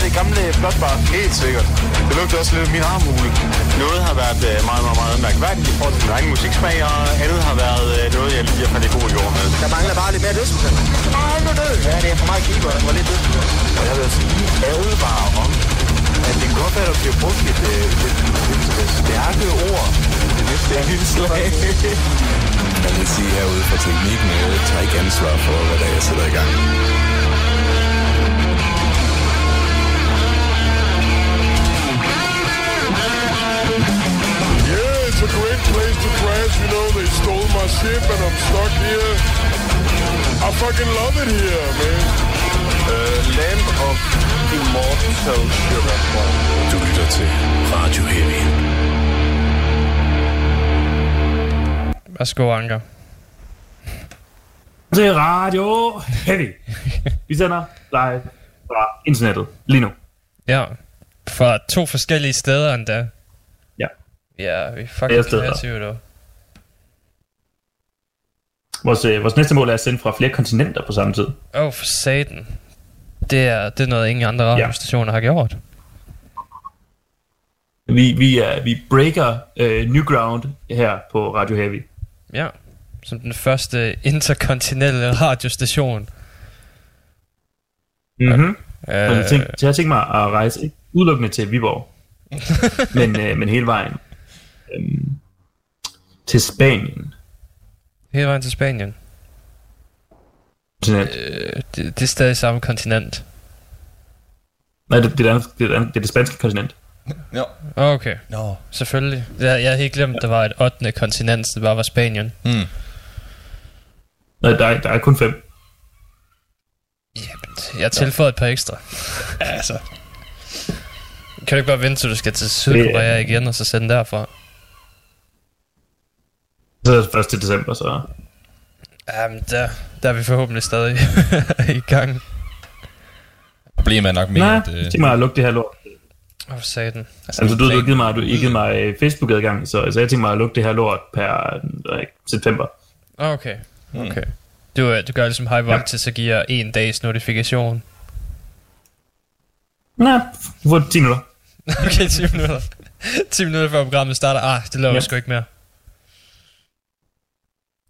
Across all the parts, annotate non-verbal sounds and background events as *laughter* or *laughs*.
af det gamle blotbar? Helt sikkert. Det lugter også lidt af min armhule. Noget har været øh, meget, meget, meget mærkværdigt i forhold til min egen musiksmag, og andet har været øh, noget, jeg lige har fandt i god jord med. Der mangler bare lidt mere. Åh, han er død! Ja, det er for meget keeper, der var lidt dødsbestemt. Og jeg vil altså lige advare om, at det kan godt være, der bliver brugt et, øh, et, et, et stærke ord det næste indslag. Jeg vil sige herude fra teknikken, at jeg tager ikke ansvar for, hvad der er, jeg sætter i gang. It's a great place to crash. You know, they stole my ship and I'm stuck here. I fucking love it here, man. Uh, Land of Immortal Sugar. Du lytter til Radio Heavy. Værsgo, Anker. til Radio Heavy. Vi sender live fra internettet lige nu. Ja. Fra to forskellige steder endda. Ja. Ja, vi er fucking kreative dog. Vores, øh, vores næste mål er at sende fra flere kontinenter på samme tid. Åh, oh, for satan. Det er, det er noget, ingen andre radiostationer har gjort. Vi, vi, er, vi breaker øh, new ground her på Radio Heavy. Ja. Som den første interkontinentale *laughs* radiostation. Mm-hmm. Øh. Jeg, tænk, jeg har tænkt mig at rejse ikke udelukkende til Viborg, *laughs* men, øh, men hele vejen øhm, til Spanien. hele vejen til Spanien. Kontinent. Øh, det, det er stadig samme kontinent. Nej, det, det, er, det, er, det, er, det er det spanske kontinent. Ja. Okay, Nå. selvfølgelig. Jeg, jeg havde helt glemt, at der var et 8. kontinent, det bare var Spanien. Mm. Nej, der er, der er kun fem. Jeg har tilføjet et par ekstra. Altså. Kan du ikke bare vente, til du skal til Sydkorea igen, og så sende derfra? Så er det 1. december, så... Jamen, der, der er vi forhåbentlig stadig *laughs* i gang. Problemet er nok mere, Nej, at... øh, tænk mig at lukke det her lort. Åh, oh, satan. Altså, du, du har givet mig, du har givet mig øh, Facebook-adgang, så, så jeg tænker mig at lukke det her lort per øh, september. Okay, okay. Du, øh, du gør ligesom High Voltage, så giver en dags notifikation. Nej, du får 10 minutter. *laughs* Okay, 10 minutter. 10 minutter før programmet starter. Ah, det laver Ja. jeg sgu ikke mere.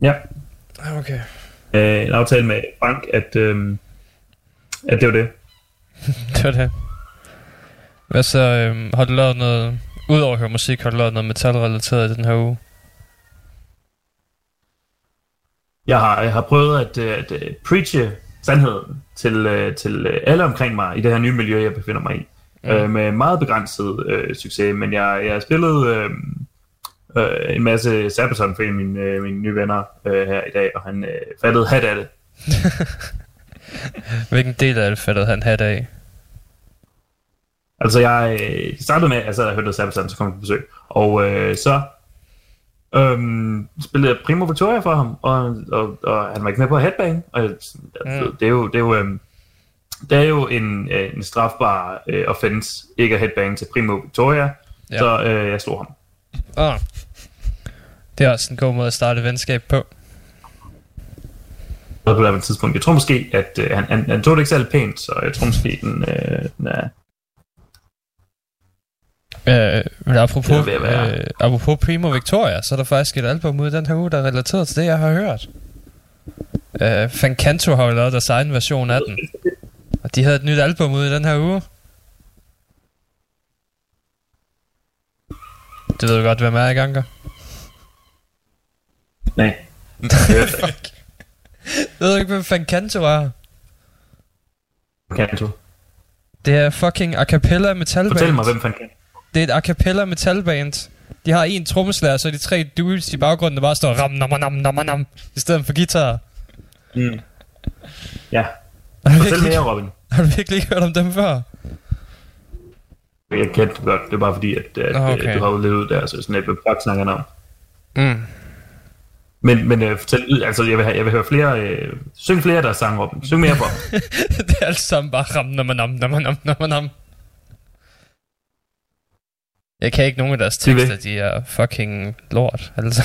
Ja, Ah, Okay. øh, en aftale med Frank, at, øh, at det var det. *laughs* Det var det. Hvad så, øhm, har du lavet noget... Udover at høre musik, har du lavet noget metalrelateret i den her uge? Jeg har, jeg har prøvet at, øh, at, at preache sandheden til, øh, til øh, alle omkring mig i det her nye miljø, jeg befinder mig i. Mm. Øh, med meget begrænset øh, succes, men jeg, jeg har spillet øh, øh, en masse Sabaton for en af mine, øh, mine nye venner øh, her i dag, og han øh, fattede hat af det. *laughs* Hvilken del af det fattede han hat af? Altså jeg øh, startede med, altså jeg hørte Sabaton, så kom jeg på besøg, og øh, så øhm, spillede Primo Victoria for ham, og, og, og han var ikke med på headbang, og jeg- altså, Mm. det er jo, det er jo, øhm, det er jo en, øh, en strafbar øh, offense ikke at headbang til Primo Victoria, ja. så øh, jeg slog ham. Ah. Det er også en god måde at starte venskab på. på det her tidspunkt. Jeg tror måske, at øh, han, han, han tog det ikke særlig pænt, så jeg tror måske, den, øh, den er... Øh, men apropos, øh, apropos Primo Victoria, så er der faktisk et album ud den her uge, der er relateret til det, jeg har hørt. Øh, Fancanto har jo lavet deres egen version af den. Og de havde et nyt album ud i den her uge. Det ved du godt, hvem er, ikke, Anker? Nej. *laughs* Ved du ikke, hvem Fancanto er? Kanto. Det er fucking a cappella metalband. Fortæl mig, hvem fanden kan. Det er et a cappella metalband. De har en trommeslager, så de tre dudes i baggrunden, der bare står ram nam nam nam nam i stedet for guitar. Mm. Ja. *laughs* Har du, Fortæl mere, Robin. *laughs* har du virkelig ikke hørt om dem før? Jeg kendte godt. Det er bare fordi, at, at Nå, okay. du har jo levet ud der, så sådan et godt snakker navn. Mm. Men, men uh, fortæl altså jeg vil, have, jeg vil høre flere, øh, syng flere af deres sange, Robin. Syng mere mig. *laughs* det er alt sammen bare ram nam nam nam nam nam nam. Jeg kan ikke nogen af deres tekster, de er fucking lort, altså.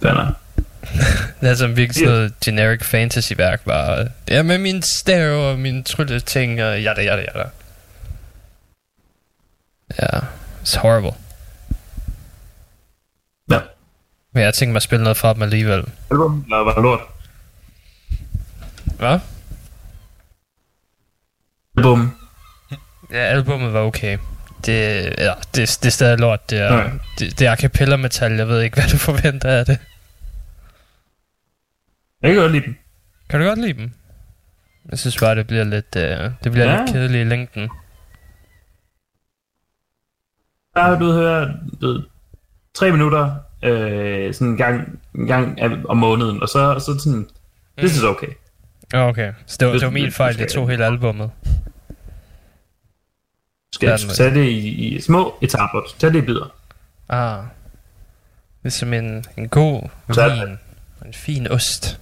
Nok. *laughs* Det er som virkelig sådan noget generic fantasy-værk, bare. Det er med min stav og min trylleting og jada, jada, jada. Ja, it's horrible. Ja. Men jeg tænkte mig at spille noget fra dem alligevel. Album, eller var det lort? Hvad? Album. Ja, albummet var okay. Det, ja, det, det er stadig lort. Det er, Nej. det, det er a cappella metal. Jeg ved ikke, *laughs* hvad du forventer af det. Jeg kan godt lide dem. Kan du godt lide dem? Jeg synes bare, det bliver lidt, øh, det bliver Ja. lidt kedeligt i længden. Der du hører du tre minutter øh, sådan en gang, en gang om måneden, og så, så sådan, this is okay. Ja, Okay, så det var, det var min Det- fejl. det Jeg tog hele albummet. Skal Ja, jeg tage det i, i små etaper. Tag det i bidder. Ah. Det er som en, en god Så vin. Og En fin ost.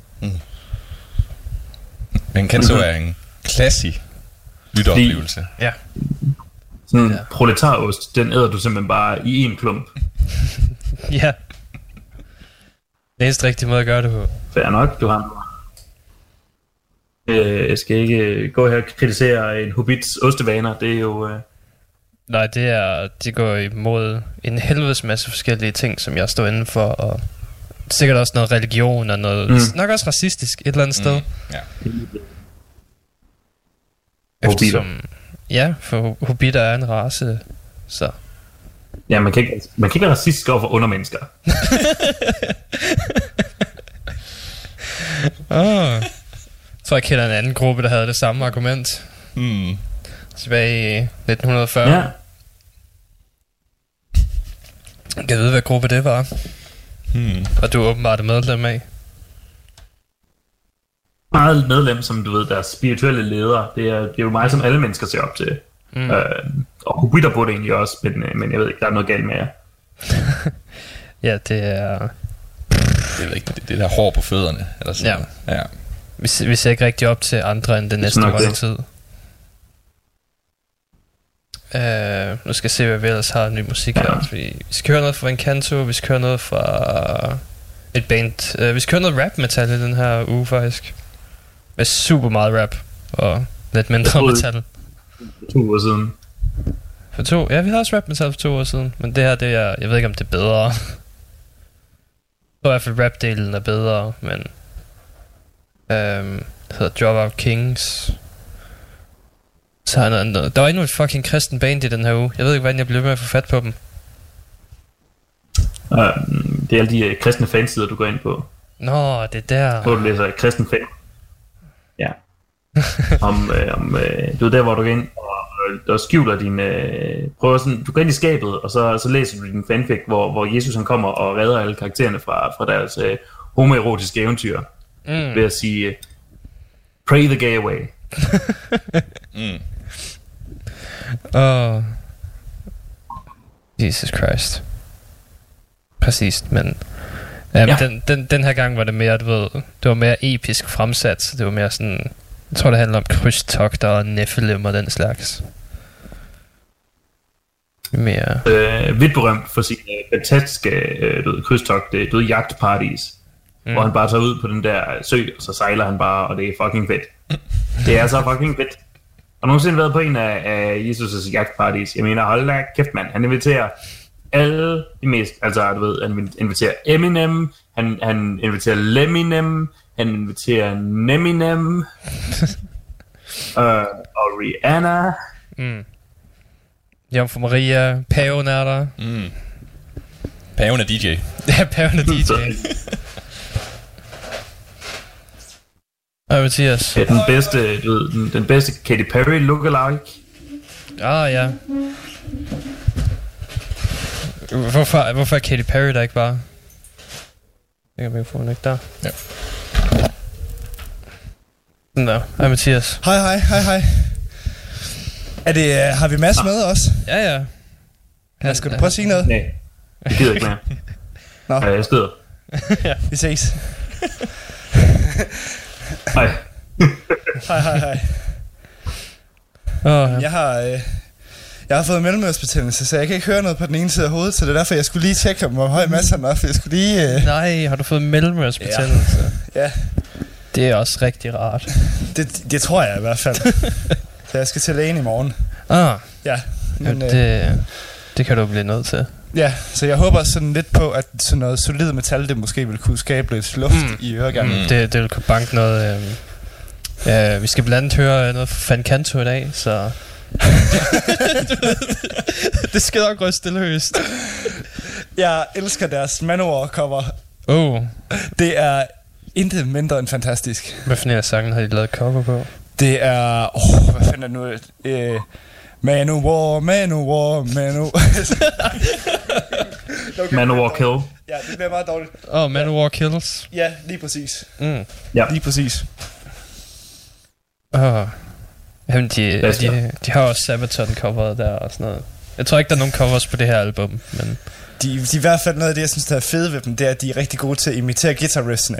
Men Kenzo er en klassisk lytteoplevelse. Sådan en Ja. ja. proletarost, den æder du simpelthen bare i en klump. *laughs* Ja. Det eneste rigtige måde at gøre det på. Fair nok, du har øh, Jeg skal ikke øh, gå her og kritisere en hobbits ostevaner. Det er jo... Øh, Nej, det er, det går imod en helvedes masse forskellige ting, som jeg står inden for, og sikkert også noget religion og noget, mm. Mm. nok også racistisk et eller andet sted. Ja. Eftersom, ja, for hobitter er en race, så... ja, man kan, ikke, man kan ikke være racistisk over for undermennesker. *laughs* Ah. Jeg tror, jeg kender en anden gruppe, der havde det samme argument Hmm. tilbage i 1940. Ja. Kan jeg vide, hvad gruppe det var? Hmm. Og du er åbenbart medlem af. Meget medlem, som du ved, deres spirituelle leder. Det er, det er jo mig, som alle mennesker ser op til. Mm. Øh, og hobitter burde egentlig også, men, øh, men jeg ved ikke, der er noget galt med jer. *laughs* Ja, det er... Jeg ved ikke, det, det der hår på fødderne. Eller sådan Ja. ja. Vi, vi ser ikke rigtig op til andre end det næste det. måltid. Uh, nu skal jeg se, hvad vi ellers har af ny musik her. Ja. Vi, vi skal høre noget fra Encanto, vi skal høre noget fra et band. Uh, vi skal høre noget rap metal i den her uge, faktisk. Med super meget rap og lidt mindre metal. To uger siden. For to, ja, vi havde også rap metal for to år siden, men det her, det er, jeg ved ikke, om det er bedre. Tror i hvert fald, rap-delen er bedre, men... Øhm, det hedder Dropout Kings. Så er noget, der var endnu et fucking kristen band i den her uge. Jeg ved ikke, hvordan jeg blev med at få fat på dem. Uh, det er alle de uh, kristne fansider, du går ind på. Nå, det er der. Hvor du læser kristen fan. *laughs* Om, øh, om øh, du er der, hvor du går ind og, og, og skjuler din... Øh, prøver sådan, du går ind i skabet, og så, så læser du din fanfic, hvor, hvor Jesus han kommer og redder alle karaktererne fra, fra deres øh, homoerotiske eventyr. Mm. Ved at sige, øh, pray the gay away. *laughs* Mm. Åh. Jesus Christ. Præcis, men... Ja, men Ja. den, den, den her gang var det mere, du ved, det var mere episk fremsat, så det var mere sådan, jeg tror det handler om krydstogter og Nephilim og den slags. Mere, Øh, vidt berømt for sine øh, fantastiske øh, du ved, krydstogt, øh, du ved, jagtparties. Mm. Hvor han bare tager ud på den der sø, og så sejler han bare, og det er fucking fedt. Det er så fucking fedt. Har du nogensinde været på en af, af Jesus' jagtparties? Jeg mener, hold da kæft, mand. Han inviterer alle de mest, altså du ved, han inviterer Eminem, han, han inviterer Leminem, han inviterer Neminem, *laughs* øh, og Rihanna. mm. Jomfru Maria, paven er der. Mm. Paven er DJ. *laughs* Ja, paven er DJ. Og *laughs* Mathias. Ja, den bedste, du ved, den, den bedste Katy Perry lookalike. Ah, ja. Hvorfor, hvorfor er Katy Perry der ikke bare? Jeg kan mikrofonen ikke der. Ja. Sådan der. Hej Mathias. Hej, hej, hej, hej. Er det, uh, har vi Mads med også? Ja, ja. Ja, skal du prøve at sige noget? Nej, det gider ikke mere. Nå. Ja, jeg skrider. Vi ses. Jeg har fået mellemørsbetændelse, så jeg kan ikke høre noget på den ene side af hovedet, så det er derfor, jeg skulle lige tjekke, om hvor høj massen er, for jeg skulle lige... Øh, Nej, har du fået mellemørsbetændelse? ja, Det er også rigtig rart. *laughs* det, det tror jeg i hvert fald. så *laughs* jeg skal til lægen i morgen. Ah, Ja, men, men, øh, det, det kan du blive nødt til. ja, så jeg håber sådan lidt på, at sådan noget solid metal, det måske vil kunne skabe lidt luft mm. i øregangen. Mm. Det, det vil kunne banke noget... Øh, ja, vi skal blandt andet høre noget fra Fancanto i dag, så... *laughs* det skal nok gå stilløst. Jeg elsker deres Manowar-cover. Oh, Det er intet mindre end fantastisk. hvad for en af sangen har de lavet cover på? Det er... Åh, oh, hvad fanden er nu? Øh, Manowar, Manowar, Manowar. *laughs* okay, Manowar Kill. Ja, det bliver meget dårligt. Åh, oh, Manowar Kills. Ja, lige præcis. Mm. Lige præcis. Oh. Jamen, de, os de, de har også Sabaton coveret der og sådan noget. Jeg tror ikke, der er nogen covers på det her album, men... De, de er i hvert fald noget af det, jeg synes, der er fede ved dem, det er, at de er rigtig gode til at imitere guitar-riffsene.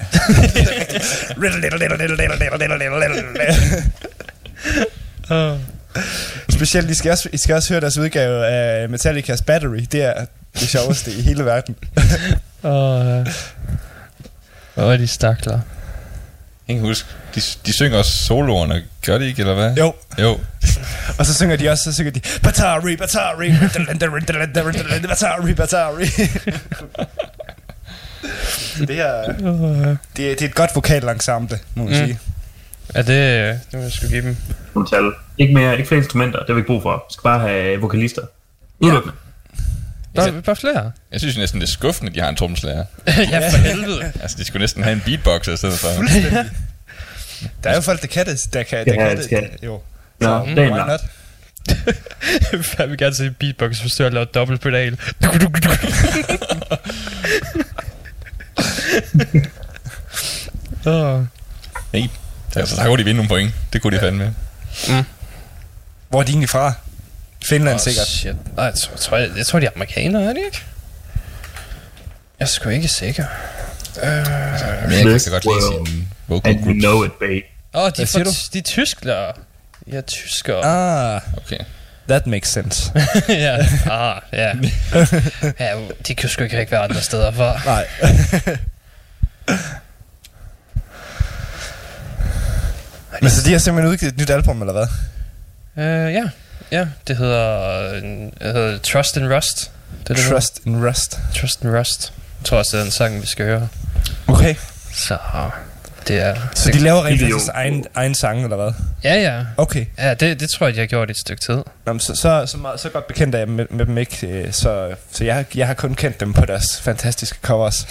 Oh. *laughs* *laughs* Specielt, I skal, også, I skal også høre deres udgave af Metallica's Battery. Det er det sjoveste i hele verden. *laughs* Åh, oh, de stakler. Kan huske, de, de synger også soloerne, gør de ikke, eller hvad? Jo, Jo. *laughs* og så synger de også, så synger de Batari, Batari, Batari, Batari. *laughs* det, er, det, er, det er et godt vokalensemble, må man Mm. sige. Er det... Det må jeg skulle give dem. Metal. Ikke mere, ikke flere instrumenter, det har vi ikke brug for. Vi skal bare have vokalister. Udelukkende. Bare, bare flere. Jeg synes næsten, det er skuffende, at de har en trommeslager. *laughs* ja, for helvede. Altså, de skulle næsten have en beatboxer i stedet for. Der er jo folk, der kan det. Der kan, Ja, der kan det skal. Jo. Nå, Så, det er en not? *laughs* jeg vil gerne se beatbox, hvis du har lavet dobbelt pedal. oh. Nej, altså, der kunne de vinde nogle point. Det kunne de fandme. Hvor er de egentlig fra? Finland oh, sikkert. Shit. Nej, jeg tror, jeg, tror, jeg, jeg tror, de er amerikanere, er de ikke? Jeg er sgu ikke sikker. Men jeg kan så godt lide sin vocal And you groups. know it, babe. Åh, oh, de, Hvad er siger fra, du? de er tyskere. Ja, tyskere. Ah, Okay. that makes sense. *laughs* ja, ah, ja. *laughs* ja. De kan sgu ikke være andre steder fra. Nej. *laughs* Men så de har simpelthen udgivet et nyt album, eller hvad? Uh, ja, ja. Det hedder, øh, det hedder Trust and Rust. Det det, Trust and Rust. hedder. Trust and Rust. Jeg tror også, det er den sang, vi skal høre. Okay. Så det er... Så de laver rent faktisk egen, egen sang, eller hvad? Ja, ja. Okay. Ja, det, det tror jeg, de har gjort i et stykke tid. Nå, så, så, så, meget, så godt bekendt er jeg med, med dem ikke, øh, så, så jeg, jeg har kun kendt dem på deres fantastiske covers.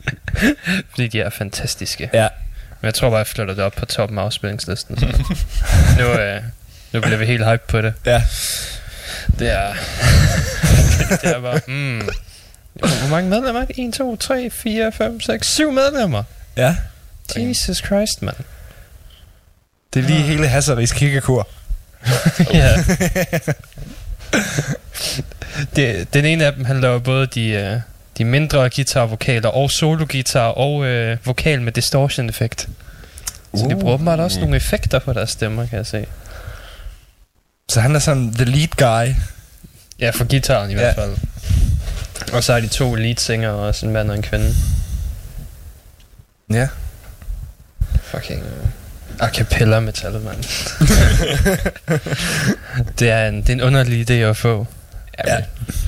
*laughs* Fordi de er fantastiske. Ja. Men jeg tror bare, jeg flytter det op på toppen af afspillingslisten. Så. nu, øh, nu bliver vi helt hype på det. Ja. Det er... *laughs* det er bare... Mm. Hvor mange medlemmer er det? 1, 2, 3, 4, 5, 6, 7 medlemmer. Ja. Jesus Christ, mand. Det er lige hele Hasseris kikkekur. *laughs* ja. *laughs* det, den ene af dem, han laver både de, øh, de mindre guitarvokaler og solo-guitar og øh, vokal med distortion-effekt. Så de bruger åbenbart også nogle effekter på deres stemmer, kan jeg se. Så han er sådan the lead guy. Ja, for gitaren i Ja. hvert fald. Og så har de to lead singer og også en mand og en kvinde. Ja. Fucking a cappella metal, mand. *laughs* det, er en, det er en underlig idé at få. Ja.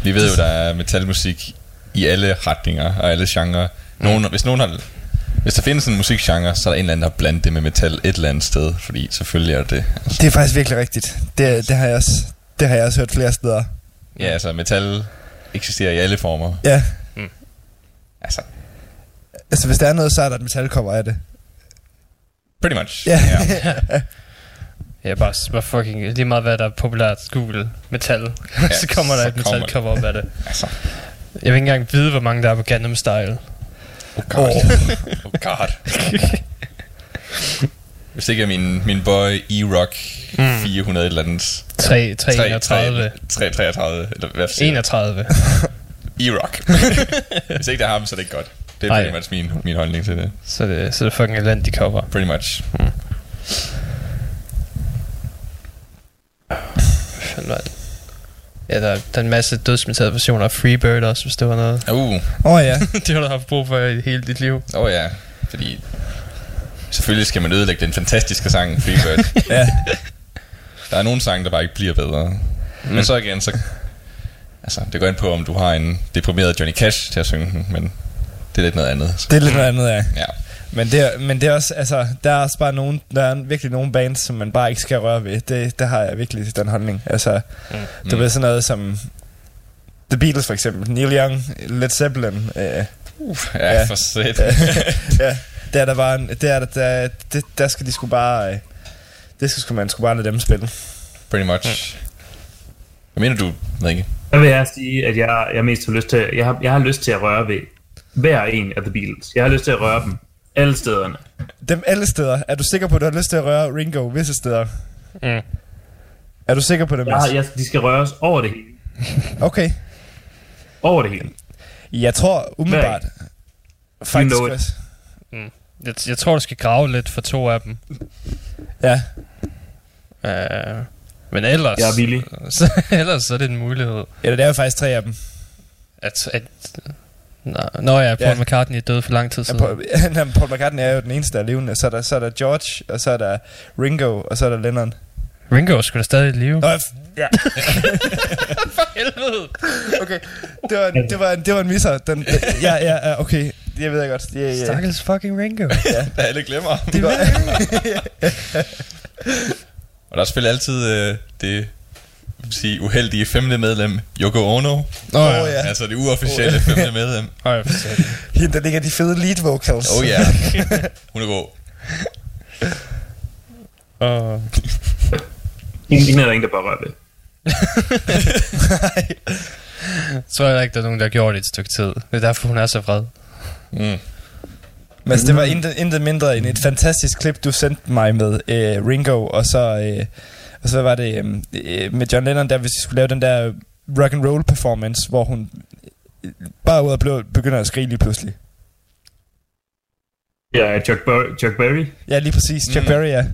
Vi ved jo, der er metalmusik i alle retninger og alle genrer. Nogen, mm. hvis, nogen har, hvis der findes en musikgenre, så er der en eller anden, der har blandet det med metal et eller andet sted. Fordi selvfølgelig er det det. Altså, Det er faktisk virkelig rigtigt. Det, det, har, jeg også, det har jeg også hørt flere steder. ja, altså metal eksisterer i alle former. Ja. Altså, Altså, hvis der er noget, så er der et metalcover af det. pretty much. Ja. ja. *laughs* Ja, bare, bare fucking lige meget hvad der er populært Google metal. Ja, *laughs* så kommer der så et kommer metal cover op af det. Altså, Jeg vil ikke engang vide, hvor mange der er på Gangnam Style. Oh god. oh god. Hvis ikke er min, min boy E-Rock mm. 400 et eller andet. 3, 331. 3, 33, eller hvad siger 31. jeg? *laughs* E-Rock. *laughs* Hvis ikke det er ham, så er det ikke godt. Det er Ej. pretty much min, min holdning til det. Så det, så det er fucking elendig cover. Pretty much. Fanden Ja, der, der er en masse dødsmetallet versioner af Freebird også, hvis det var noget. Uh, Åh oh, ja. *laughs* det har du haft brug for i hele dit liv. åh oh ja, fordi selvfølgelig skal man ødelægge den fantastiske sang Freebird. *laughs* ja. Der er nogle sange, der bare ikke bliver bedre. Mm. Men så igen, så... Altså, det går ind på, om du har en deprimeret Johnny Cash til at synge den, men det er lidt noget andet. Så, Det er lidt noget andet, ja. ja. Men det, er, men det er også, altså, der er også bare nogen, der er virkelig nogle bands, som man bare ikke skal røre ved. Det, der har jeg virkelig den holdning. Altså, mm. du Mm. ved sådan noget som The Beatles for eksempel, Neil Young, Led Zeppelin. Øh, Ja, Ja. for sæt. *laughs* ja, der er der bare, en, der, er der, der, det, der skal de sgu bare, øh, det skal sgu man sgu bare lade dem spille. Pretty much. Hvad mener du, ved ikke? Der vil jeg sige, at jeg, jeg mest har lyst til, jeg har, jeg har lyst til at røre ved hver en af The Beatles. Jeg har lyst til at røre dem alle stederne. Dem alle steder. Er du sikker på, at du har lyst til at røre Ringo visse steder? Mm. Er du sikker på det, Mads? jeg, de skal røres over det hele. Okay. Over det hele. Jeg tror umiddelbart... Faktisk know it. også. Jeg, jeg tror, du skal grave lidt for to af dem. Ja. Uh, men ellers... Jeg er villig. Så, *laughs* ellers så er det en mulighed. Eller det er jo faktisk tre af dem. At, at, nå, nå ja, Paul Ja. ja. McCartney er død for lang tid Ja, siden. Paul, *laughs* jamen, Paul McCartney er jo den eneste, der er levende. Så er, der, så er der George, og så er der Ringo, og så er der Lennon. Ringo er sgu da stadig i live. Nå, ja. *laughs* for helvede! Okay, det var, det var, det var en misser. Den, den, ja, ja, ja, okay. Det ved jeg godt. Det, ja. Stakkels fucking Ringo. *laughs* ja. Der alle glemmer. Det var, Og der er selvfølgelig altid øh, det sige, uheldige femte medlem, Yoko Ono. Åh, ja. ja. Altså det uofficielle femte medlem. *laughs* Ja, hende, der ligger de fede lead vocals. Oh ja, *laughs* hun er god. Og Hende, er der ingen, der bare rører ved. *laughs* så er der ikke, der er nogen, der har gjort det et stykke tid. Det er derfor, hun er så vred. Mm. Men det var intet, intet mindre end et fantastisk klip, du sendte mig med øh, Ringo, og så, øh, og så var det øh, øh, med John Lennon, der hvis de skulle lave den der rock and roll performance, hvor hun øh, bare ud og blev, begynder at skrige lige pludselig. Ja, Chuck, Ber- Chuck Berry. Ja, lige præcis. Chuck Mm. Berry, ja.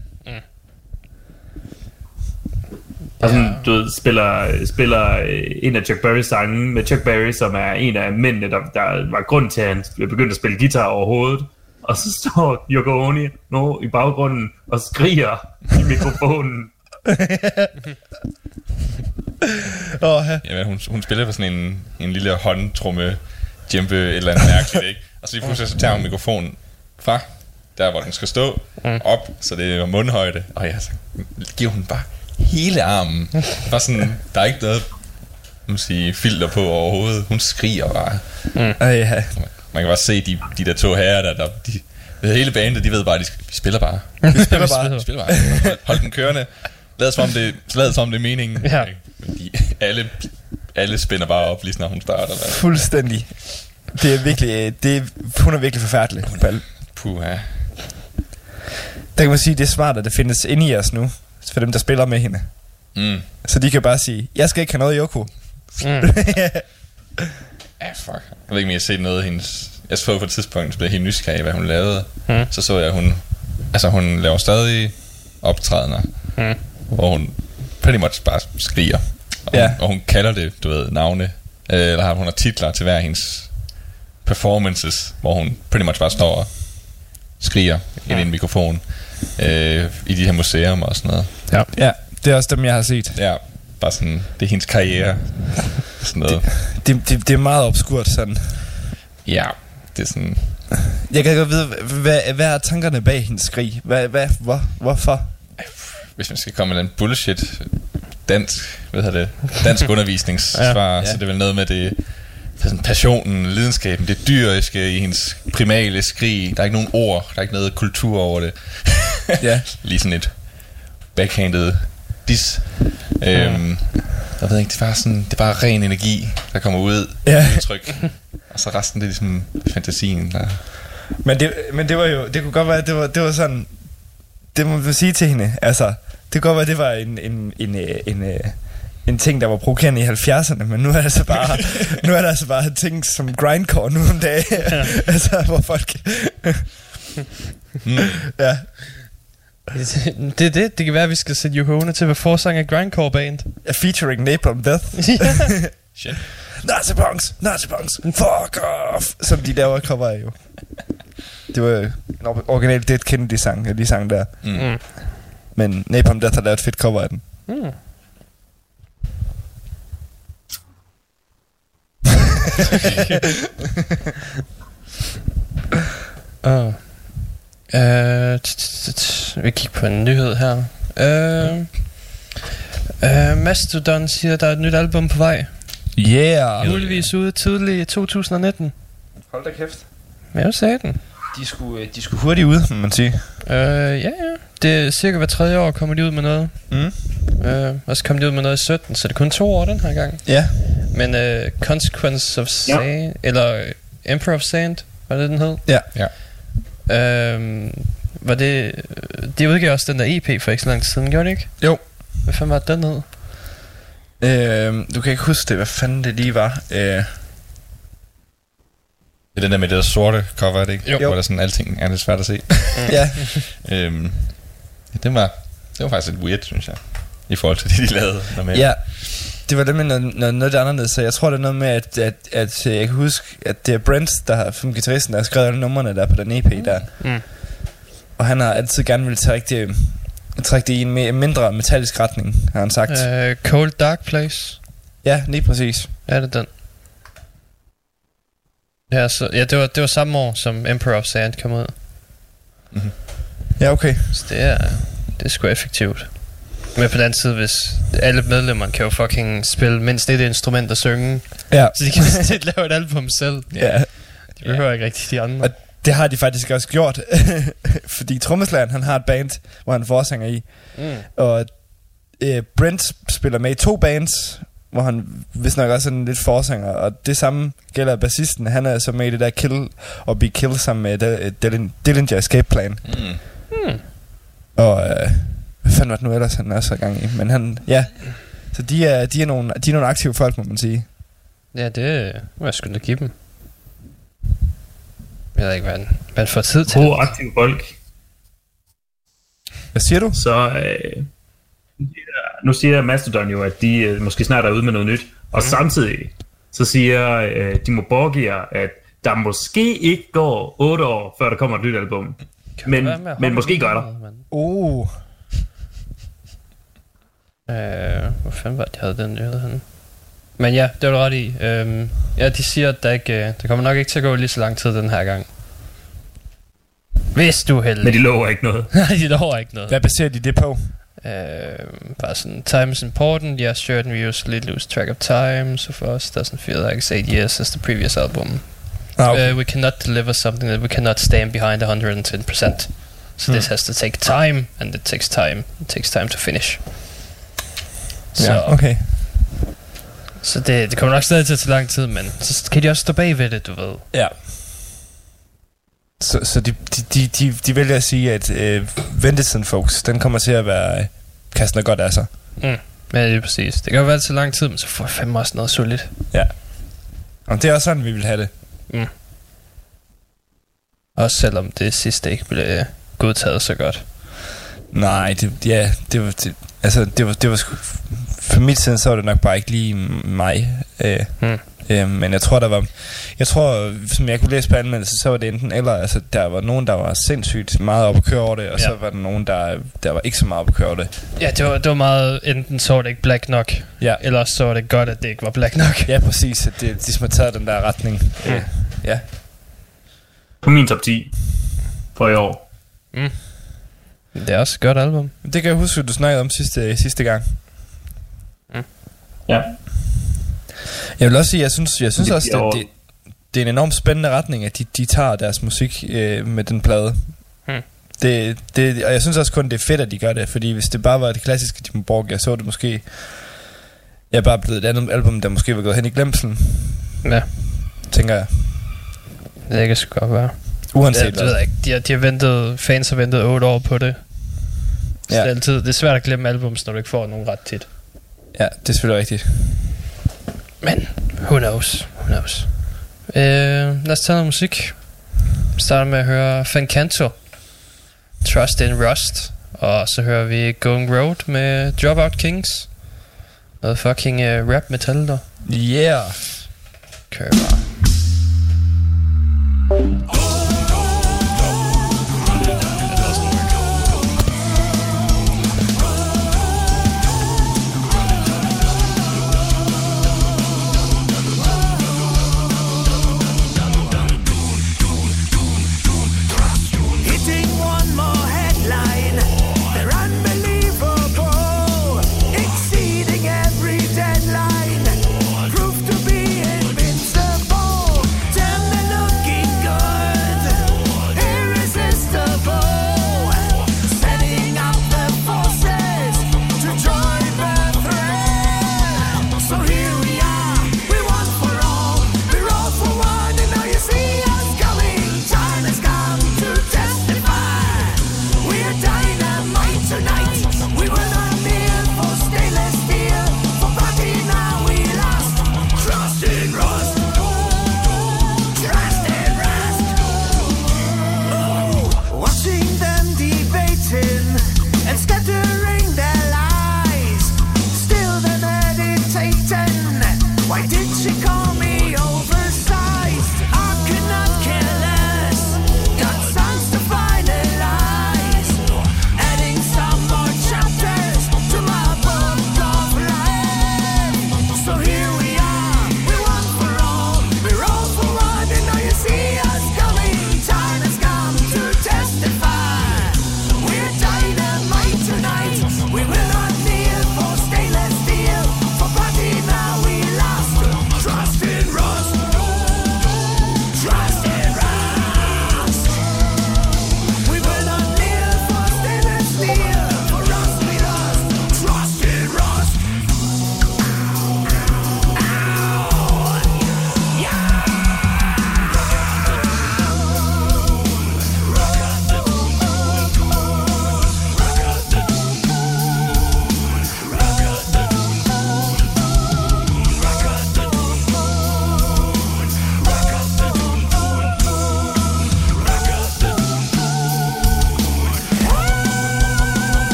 Og sådan, du ved, spiller, spiller øh, en af Chuck Berrys sange med Chuck Berry, som er en af mændene, der, der var grund til, at han begyndte at spille guitar overhovedet. Og så står Yoko Ono nu i baggrunden og skriger i mikrofonen. *laughs* Åh, ja. Jamen, hun, hun spiller på sådan en, en lille håndtrumme, djempe, et eller andet mærkeligt, ikke? Og så lige pludselig så tager hun mikrofonen fra der, hvor den skal stå, op, så det er mundhøjde. Og ja, så giver hun bare hele armen. Bare sådan, der er ikke noget man sige, filter på overhovedet. Hun skriger bare. Ej, ja. Man kan bare se de, de der to herrer, der, der de, hele banen, de ved bare, de, skal- vi spiller bare. *laughs* Vi spiller bare. Vi spiller bare. Hold, hold den kørende. Lad som om det, lad som om det er meningen. Ja. De, alle, alle spænder bare op, lige snart hun starter. Der. Fuldstændig. Det er virkelig, øh, det er, hun er virkelig forfærdelig. Pal. Puh, ja. Der kan man sige, det er smart, at det findes inde i os nu, for dem, der spiller med hende. Mm. Så de kan bare sige, jeg skal ikke have noget Yoko. Mm. *laughs* Ja, fuck. Jeg ved ikke, om jeg har set noget af hendes... Jeg så på et tidspunkt, blev jeg helt nysgerrig, hvad hun lavede. Mm. Så så jeg, at hun... Altså, hun laver stadig optrædener, Mm. Hvor hun pretty much bare skriger. Og, Ja. hun, og hun kalder det, du ved, navne. Øh, Eller har hun har titler til hver hendes performances, hvor hun pretty much bare står og skriger ind i en mikrofon. Øh, I de her museum og sådan noget. Ja, det er også dem, jeg har set. Ja, bare sådan, det er hendes karriere. sådan noget. Det, det, det er meget obskurt sådan. Ja, det er sådan... Jeg kan godt vide, hvad, hvad er tankerne bag hendes skrig? Hvad, hvad, hvor, hvorfor? Hvis man skal komme med en bullshit dansk, hvad hedder det, dansk *laughs* undervisningssvar, ja, Ja, ja. så ja. det er vel noget med det, sådan passionen, lidenskaben, det dyriske i hendes primale skrig. Der er ikke nogen ord, der er ikke noget kultur over det. *laughs* Ja. *laughs* Lige sådan et backhanded dis. Øhm, jeg ved ikke, det er bare sådan, det er bare ren energi, der kommer ud. Ja. Udtryk. Og så resten, det er ligesom fantasien, der... Men det, men det var jo, det kunne godt være, det var, det var sådan, det må man sige til hende, altså, det kunne godt være, det var en, en, en, øh, en, en, en ting, der var provokerende i 70'erne, men nu er det altså bare, *laughs* nu er der altså bare ting som grindcore nu om dagen, *laughs* altså, hvor folk, Mm. ja, Det, det er det. Det kan være, at vi skal sætte Yoko Ono til at være forsang af Grindcore Band. Featuring Napalm Death. *laughs* Shit. Nazi punks, Nazi punks, fuck off, som de laver cover af jo. Det var en or- original Dead Kennedy sang, de sang der. Mm. Mm. Men Napalm Death har lavet et fedt cover af den. Mm. *laughs* oh. Uh, vi kigger på en nyhed her. Uh, uh, Mastodon siger, at der er et nyt album på vej. Yeah! Muligvis ude tidligt i 2019. Hold da kæft. Men jeg sagde den. De skulle, de skulle hurtigt ud, må man sige. Uh, ja, ja. Det er cirka hver tredje år kommer de ud med noget. Mm. Uh, og så kom de ud med noget i 17, så det er kun to år den her gang. Ja. Men uh, Consequence of Sand, eller øh, Emperor of Sand, var det den hed? Ja. Ja. Øhm, var det... De udgav også den der EP for ikke så lang tid siden, gjorde de ikke? Jo. Hvad fanden var det, den hed? Øh, du kan ikke huske det, hvad fanden det lige var. Øh, Det er den der med det der sorte cover, er det ikke? Jo. Hvor der sådan alting er lidt svært at se. *laughs* ja. *laughs* øhm, ja, det var, det var faktisk lidt weird, synes jeg. I forhold til det, de lavede normalt. ja. Det var det med noget, noget, noget anderledes, så jeg tror, det er noget med, at, at, at øh, jeg kan huske, at det er Brent, der har, som guitaristen, der har skrevet alle numrene der på den EP der. Mm. Og han har altid gerne ville trække det, trække det i en me- mindre metallisk retning, har han sagt. Uh. Cold Dark Place. Ja, lige præcis. Er det den? Ja, så, ja det, var, det var samme år, som Emperor of Sand kom ud. Ja, okay. Så det er, det er sgu effektivt. Men på den anden side, hvis alle medlemmerne kan jo fucking spille mindst et instrument og synge, Ja. så de kan *laughs* lave et album selv. ja. De behøver ikke rigtig de andre. Og det har de faktisk også gjort. *laughs* Fordi trommeslageren, han har et band, hvor han er forsanger i. Mm. Og øh, Brent spiller med i to bands, hvor han vist nok også er en lidt forsanger. Og det samme gælder bassisten. Han er så med i det der Kill og Be Kill sammen med Del- Dillinger Dillinger Escape Plan. Mm. Og øh, hvad fanden var det nu ellers, han er så i gang i? Men han, ja. Så de er, de er, nogle, de er nogle aktive folk, må man sige. Ja, det må jeg sgu da give dem. Jeg ved ikke, hvad han får tid til. Gode aktive folk. Hvad siger du? Så øh, nu siger Mastodon jo, at de øh, måske snart er ude med noget nyt. Og mm. samtidig så siger øh, Dimo Borgia, at der måske ikke går 8 år, før der kommer et nyt album. Men, at men holde måske gør der. mand? Oh, Øh, hvor fanden var det, de havde den nyhed henne? Men ja, det var du ret i. Øhm, ja, de siger, at der, ikke, øh, der kommer nok ikke til at gå lige så lang tid den her gang. Hvis du er heldig. Men de lover ikke noget. *laughs* Nej, de lover ikke noget. hvad baserer de det på? Øh, bare sådan, time is important, yeah, sure, we usually lose track of time, so for us doesn't feel like it's eight years as the previous album. Ah, okay. Uh, we cannot deliver something that we cannot stand behind 110%. So this has to take time, and it takes time. It takes time to finish. Så, ja, okay. så det, det kommer nok stadig til at tage lang tid, men så kan de også stå bag ved det, du ved. Ja. Så, så de, de, de, de, vælger at sige, at øh, ventetiden, folks, den kommer til at være øh, kasten noget godt af sig. Ja, det er præcis. Det kan jo være til lang tid, men så får jeg fandme også noget solidt. Og det er også sådan, vi vil have det. Også selvom det sidste ikke blev øh, godtaget så godt. Nej, det, ja, det var, det, altså, det var, det var sgu, for mit side, så var det nok bare ikke lige mig. Øh, Hmm. Øh, men jeg tror, der var, jeg tror, som jeg kunne læse på anmeldelsen, så var det enten eller, altså, der var nogen, der var sindssygt meget op at køre over det, og Ja. så var der nogen, der, der var ikke så meget op at køre over det. Ja, det var, det var meget, enten så var det ikke black nok, Ja, eller så var det godt, at det ikke var black nok. ja præcis, at det, de som har taget den der retning. Ja. Øh, ja. På min top 10 for i år. Det er også et godt album. Det kan jeg huske, du snakkede om sidste, sidste gang. Ja. Jeg vil også sige, jeg synes, jeg synes Det også, at det, det er en enormt spændende retning, at de, de tager deres musik øh, med den plade. Hmm. Det, det, og jeg synes også kun, det er fedt, at de gør det, fordi hvis det bare var det klassiske Dimmu Borgir, så var det måske ja, bare blevet et andet album, der måske var gået hen i glemselen, Ja, tænker jeg. det kan sgu godt være. Uanset Ja, det ved jeg ikke. De har, de har ventet, fans har ventet 8 år på det. Så Ja. det, er altid, det er svært at glemme albums, når du ikke får nogen ret tit. Ja, det er selvfølgelig rigtigt. Men who knows, who knows. Øh, lad os tage noget musik. Vi starter med at høre Fancanto, Trust in Rust, og så hører vi Going Road med Dropout Kings. Noget fucking uh, rap metal der. Yeah. Kører bare. Oh!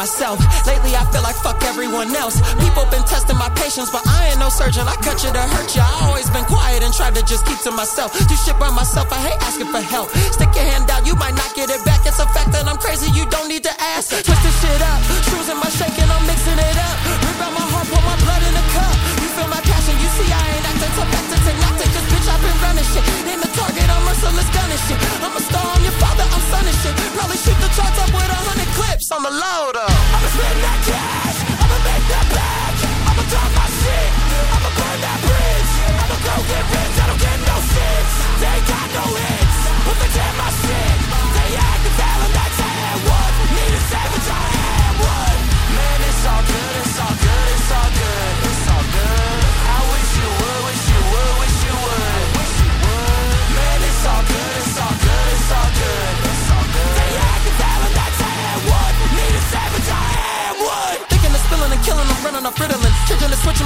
myself. Lately, I feel like fuck everyone else. People been testing my patience, but I ain't no surgeon. I cut you to hurt you. I always been quiet and tried to just keep to myself. Do shit by myself. I hate asking for help. Stick your hand out, you might not get it back. It's a fact that I'm crazy. You don't need to ask.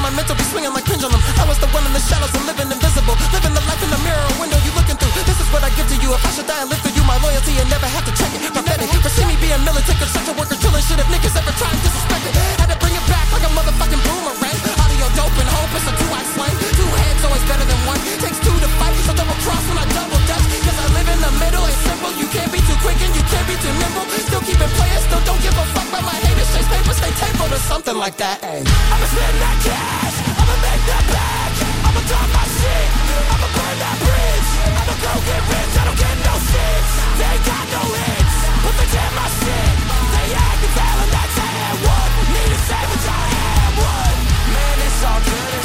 My mental, be swinging like pendulum. I was the one in the shadows and living invisible. Living the life in the mirror window you looking through. This is what I give to you. If I should die and live for you, my loyalty and never have to check it. Pathetic. For see me being militant, construction worker, killing shit if niggas ever try and disrespect it. Had to bring it back like a motherfucking boomerang. Audio dope and hope, it's a two-eye slang. Two heads always better than one. Takes two to fight, so double cross when I double dutch. Cause I live in the middle, it's simple. You can't be too quick and you can't be too nimble. Papers, or something like that. I'ma spend that cash, I'ma make that back. I'ma drop my shit, I'ma burn that bridge. I'ma go get rich, I don't get no shit. They got no hits, but they damn my shit. They act the talent that's at one. Need a savage, I am one. Man, it's all good,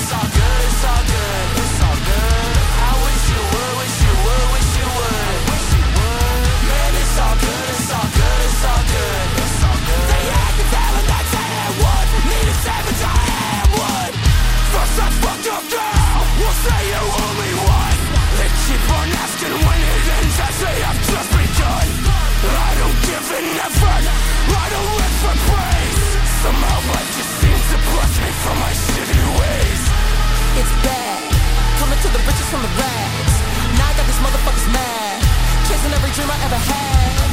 chasing every dream I ever had.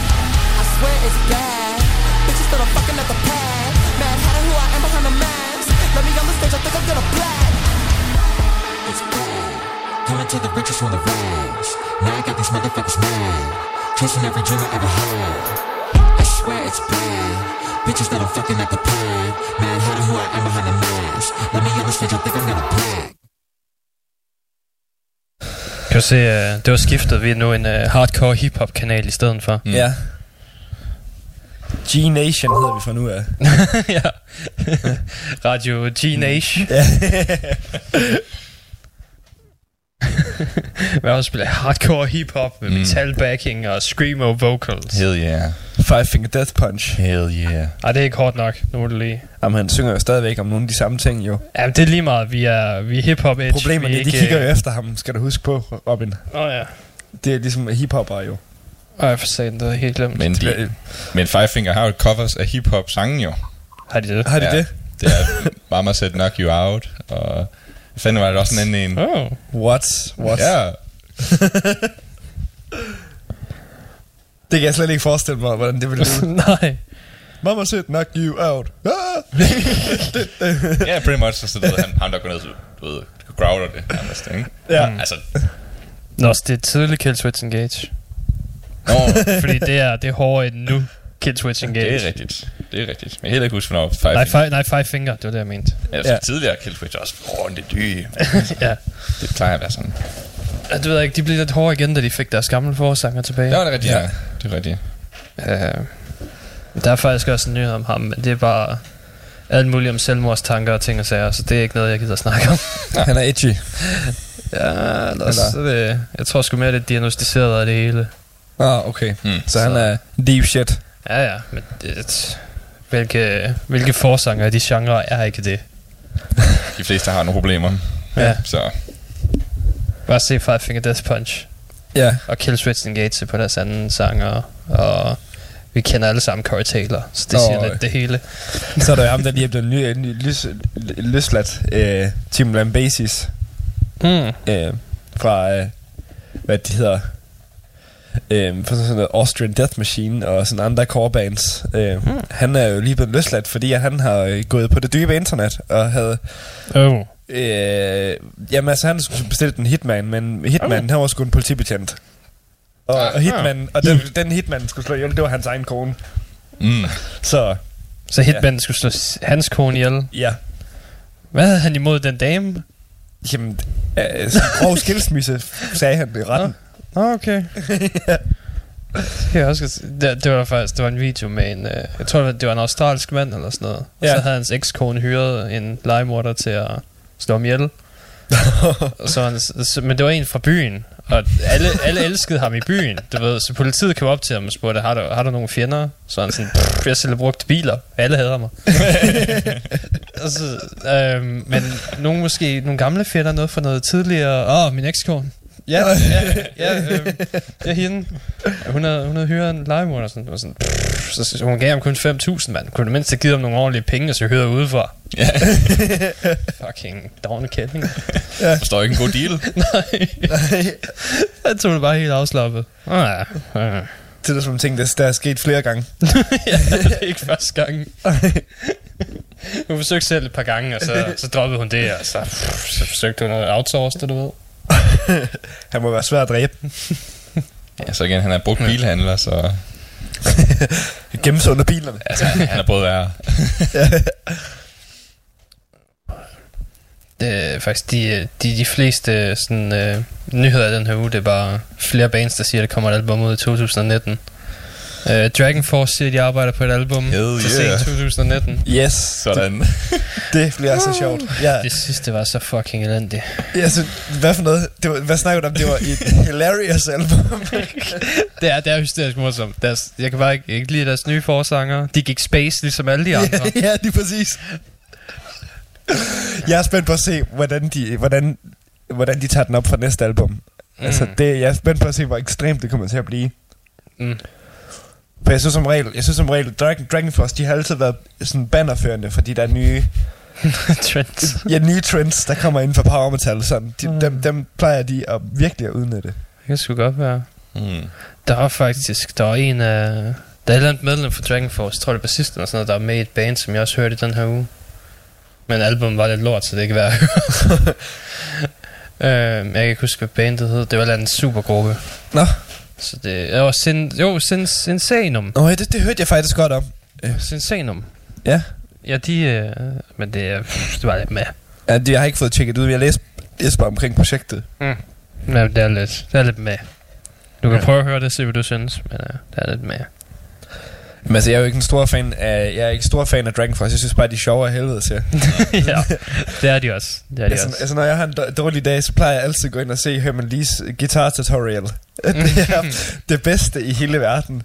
I swear it's bad, bitches that I'm fucking at the pad. Mad hatter who I am behind the mask. Let me on the stage, I think I'm gonna black. It's bad. Coming to the riches from the rags. Now I got these motherfuckers mad. Chasing every dream I ever had. I swear it's bad. Bitches that I'm fucking at the pad. Mad hatter who I am behind the mask. Let me on the stage, I think I'm gonna black. Kan du se, uh, det var skiftet. Vi er nu en uh, hardcore hip-hop kanal i stedet for. Mm. Ja. G-Nation hedder vi fra nu af. ja. *laughs* *laughs* Radio G-Nation. Ja. *laughs* *laughs* Har også spillet hardcore hip-hop med Mm. metal backing og screamo vocals. Hell yeah. Five Finger Death Punch. Hell yeah. Ej, det er ikke hårdt nok. Nu må du lige... Jamen, han synger jo stadigvæk om nogle af de samme ting, jo. Ja, det er lige meget. Vi er, vi er hip-hop edge. Problemerne, vi er de kigger jo efter ham, skal du huske på, Robin. Åh oh, ja. Det er ligesom hiphopper jo. Ej, for satan, det er helt glemt. Men, de, men Five Finger har jo covers af hip-hop sangen jo. Har de det? Har de det? Det er Mama Said Knock You Out, og hvad fanden var det også en anden en? Oh. What? What? Ja, *laughs* Det kan jeg slet ikke forestille mig, hvordan det ville lyde. *laughs* Nej. Mama said knock you out. Ah! *laughs* ja, pretty much, så ved, han, ham der går ned, så du ved, growler det nærmest, ikke? Ja. Altså, Nå, så det er tidlig Kill Switch Engage. Nå. Fordi det er, det er hårdere end nu. Kill Switch Engage. det er rigtigt. Det er rigtigt. Men jeg kan heller ikke huske, hvornår Five Nej, Finger. five, nej, five Finger, det var det, jeg mente. Altså, Ja. tidligere Kill Switch også. Er dyrt. *laughs* ja. Det plejer at være sådan. Ja, Det ved jeg ikke, de blev lidt hårde igen, da de fik deres gamle forsanger tilbage. Det var det rigtigt, Ja. ja. Det er rigtigt. Øh, der er faktisk også en nyhed om ham, men det er bare alt muligt om selvmordstanker og ting og sager, så det er ikke noget, jeg gider snakke om. Han er edgy. ja, ellers, så det, jeg tror sgu mere, det er diagnostiseret af det hele. Ah, okay. Hmm. Så han er deep shit. Ja, ja, men det, hvilke, hvilke forsanger af de genrer er ikke det? *laughs* De fleste har nogle problemer. Ja. Så Bare se Five Finger Death Punch Ja. og Kill Switch Engage på deres anden sanger, og vi kender alle sammen Corey Taylor, så det Åh, siger øh. lidt det hele. Så er der jo ham, der lige er blevet ny, ny, lys, løsladt. Øh, Tim Lambesis. Mm. Øh, fra, øh, hvad de hedder, øh, for sådan noget Austrian Death Machine og sådan andre core bands. Øh, Hmm. Han er jo lige blevet løsladt, fordi at han har øh, gået på det dybe internet og havde... Oh. Øh, jamen altså, han skulle bestille en hitman, men hitman, Oh. han var sgu en politibetjent. Og, og hitman, og den, den hitman skulle slå ihjel, det var hans egen kone. mm. Så Så Hitman skulle slå hans kone ihjel. ja, Hvad havde han imod den dame? jamen, øh, grov skilsmisse, sagde han i retten. Nå, okay. *laughs* Kan jeg også det, det var faktisk det var en video med en, øh, jeg tror det var en australsk mand eller sådan noget. Og Ja. så havde hans ekskone hyret en legemorder til at slå ham ihjel. *laughs* og så, han, så, men det var en fra byen, og alle, alle elskede ham i byen, du ved. Så politiet kom op til ham og spurgte, har du, har du nogle fjender? Så han sådan, "Pff, jeg sælger brugte biler. Alle hader mig. *laughs* og så, øhm, men nogle måske, nogle gamle fjender, noget fra noget tidligere. Åh, oh, min ekskone. Ja, ja, ja øhm, det er hende. Hun havde, hun havde hyret en legemorder, og sådan, og sådan pff, så, så hun gav ham kun 5.000, mand. Kunne du mindst have givet ham nogle ordentlige penge, og så høre udefra. Ja. *laughs* Fucking Dawn Ketting. Forstår ikke en god deal. *laughs* Nej. Nej. Han tog det bare helt afslappet. Ah, ja. Det er sådan nogle ting, der, der er sket flere gange. *laughs* ja, det er ikke første gang. hun forsøgte selv et par gange, og så, så droppede hun det, og så, pff, så forsøgte hun at outsource det, du ved. *laughs* Han må være svær at dræbe. *laughs* Ja, så igen, han er brugt bilhandler, så *laughs* Gemme sig under bilerne. altså, han er både værre. Det er faktisk de, de, de fleste sådan, øh, nyheder i den her uge, det er bare flere bands, der siger, at der kommer et album ud i 2019. Øh, Dragon Force siger, at de arbejder på et album Hell til yeah. sent 2019. Yes. Sådan. *laughs* Det bliver så sjovt. Ja, Det sidste var så fucking elendigt. altså, hvad for noget? Det var, hvad snakker du om? Det var et *laughs* hilarious album. *laughs* Det er, det er hysterisk morsomt. Deres, jeg kan bare ikke, ikke lide deres nye forsanger. De gik space, ligesom alle de andre. ja, lige præcis. Jeg er spændt på at se, hvordan de, hvordan, hvordan de tager den op fra næste album. Mm. Altså, det, jeg er spændt på at se, hvor ekstremt det kommer til at blive. Mm. For jeg synes som regel, jeg synes som regel, Dragon, Dragon Force, de har altid været sådan bannerførende for de der nye, *laughs* Trends. ja, nye trends, der kommer inden for power metal. Sådan. De, Mm. dem, dem plejer de at virkelig at udnytte. Det kan sgu godt være. Mm. Der var faktisk, der var en af... Der er et eller andet medlem for Dragon Force, jeg tror det er bassisten og sådan noget, der er med i et band, som jeg også hørte i den her uge. Men album var lidt lort, så det er at høre. *laughs* øhm, jeg kan ikke huske, hvad bandet hed. Det var en supergruppe. Nå. Så det det var sin, jo, sin, Sinsanum. Nå, ja, det, det hørte jeg faktisk godt om. Sinsanum. Ja. Ja, de... Øh, men det, er- det var lidt med. Ja, det, jeg har ikke fået tjekket ud. Jeg læste, læste bare omkring projektet. Men det er lidt, det er lidt med. Du kan Ja. ja. prøve at høre det, se hvad du synes, men uh, det er lidt med. Men altså, jeg er jo ikke en stor fan af, jeg er ikke stor fan af Dragon Force. Jeg synes bare, de er sjove af helvede til. *laughs* ja, det er de også. Det er de altså, også. altså, når jeg har en dår- dårlig dag, så plejer jeg altid at gå ind og se Herman Lees guitar tutorial. *laughs* det er det bedste i hele verden.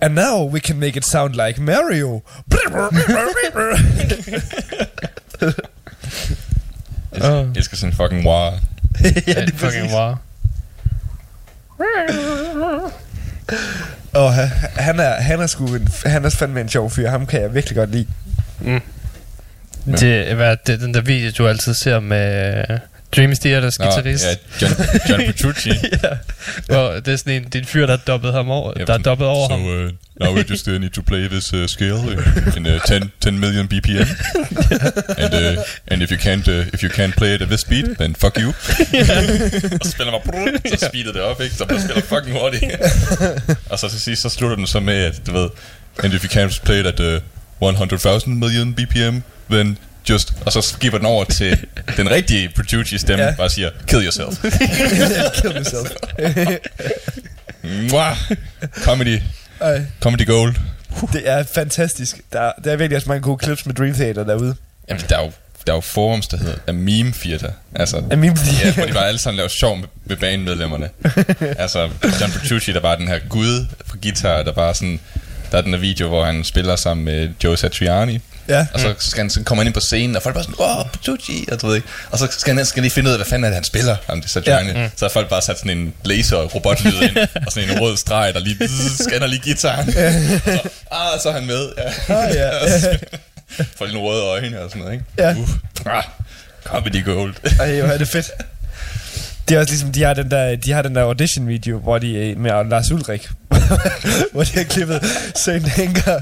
And now we can make it sound like Mario. Jeg elsker sådan fucking wow. ja, det *laughs* er fucking wow. Og han, er, han er sgu en, han er fandme en sjov fyr. Ham kan jeg virkelig godt lide. Det, hvad, er det, den der video, du altid ser med uh, Dream Theaters guitarist. ja, John, John *laughs* Petrucci. ja. Hvor det er sådan en, det er en fyr, der har dobbet ham over, Ja, der er dobbet over so, ham. Uh, now we just uh, need to play this uh, scale uh, in uh, 10, 10 million BPM. and, uh, and if you can't uh, if you can't play it at this speed, then fuck you. *laughs* og så spiller man brrr, så speeder det op, ikke? Så man spiller fucking hurtigt. *laughs* og så til sidst, så slutter den så med, at du ved, and if you can't play it at uh, 100,000 million BPM, then just, og så skipper den over til den rigtige Petrucci stemme, ja. bare siger, kill yourself. *laughs* Kill yourself. Mwah! Comedy. Ej, Comedy gold. det er fantastisk. Der, der er virkelig også mange gode clips med Dream Theater derude. Jamen, der er jo, der er jo forums, der hedder A Meme Theater. Altså, Er meme ja, hvor de bare alle sammen laver sjov med, med bandmedlemmerne. *laughs* altså, John Petrucci, der var den her gud på guitar, der bare sådan... Der er den her video, hvor han spiller sammen med Joe Satriani. Ja. Og så, skal han, så kommer han ind på scenen, og folk er bare sådan, åh, oh, Petrucci, og du ved ikke. Og så skal han skal lige finde ud af, hvad fanden er det, han spiller, ham det Satriani. Ja. Ja. Så har folk bare sat sådan en laser robotlyd ind, og sådan en rød streg, der lige bzz, scanner lige gitaren. så, ah, så er han med. Ja. Ah, ja. *laughs* Får lige nogle røde øjne og sådan noget, ikke? Ja. Uh, ah, comedy gold. Ej, hvor er det fedt. Det er også ligesom, de har den der, de har den der audition video, hvor de er med Lars Ulrik, *laughs* hvor de har klippet Saint Anger,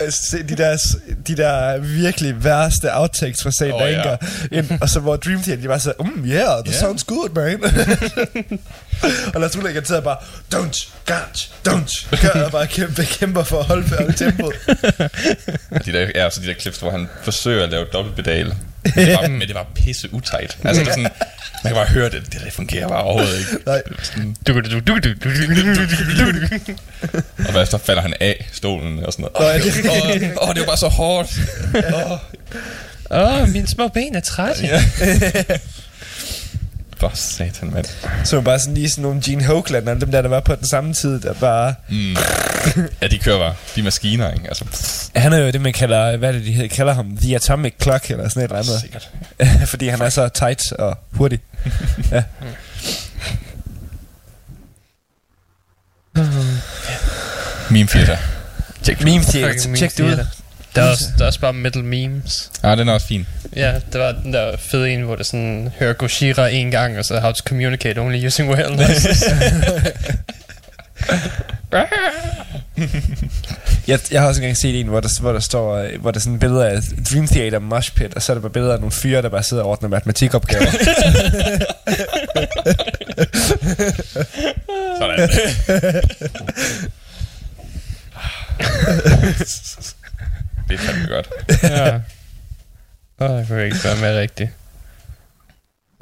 øh, de der, de der virkelig værste outtakes fra Åh, oh, ja. Anger, ind, og så hvor Dream Theater, de var så, um, yeah, that Yeah. sounds good, man. *laughs* og Lars Ulrik, han sidder bare, don't, can't, don't, gør, og bare kæmper, kæmper for at holde, holde tempoet. de der, ja, så de der clips, hvor han forsøger at lave dobbeltpedal. Men det men det var pisse utight. Altså, det sådan, man kan bare høre det. Det der fungerer bare overhovedet ikke. Nej. og hvad så falder han af stolen og sådan noget. Åh, det, var, åh, det var bare så hårdt. Åh, åh mine små ben er trætte. Ja. *laughs* For satan, mand. Så bare sådan lige sådan nogle Gene Hoagland, og dem der, der var på den samme tid, der bare... Mm. Ja, de kører bare. De er maskiner, ikke? Altså, Han er jo det, man kalder, hvad er det, de hedder, kalder ham? The Atomic Clock, eller sådan et eller andet. sikkert. *laughs* Fordi han er så tight og hurtig. *laughs* ja. Meme theater. Check Meme Theater, tjek det ud. Der er, også, der er også bare metal memes. Ja, den er også fin. Ja, der var den der fede en, hvor det sådan, hører Gojira en gang, og så how to communicate only using whale noises. *laughs* Jeg, jeg har også engang set en, hvor der, hvor der står, øh, hvor der er sådan billeder af Dream Theater Mosh Pit, og så er der bare billeder af nogle fyre, der bare sidder og ordner matematikopgaver. *laughs* Sådan. *laughs* det er fandme godt. *laughs* ja. Åh, jeg kunne ikke være mere rigtigt.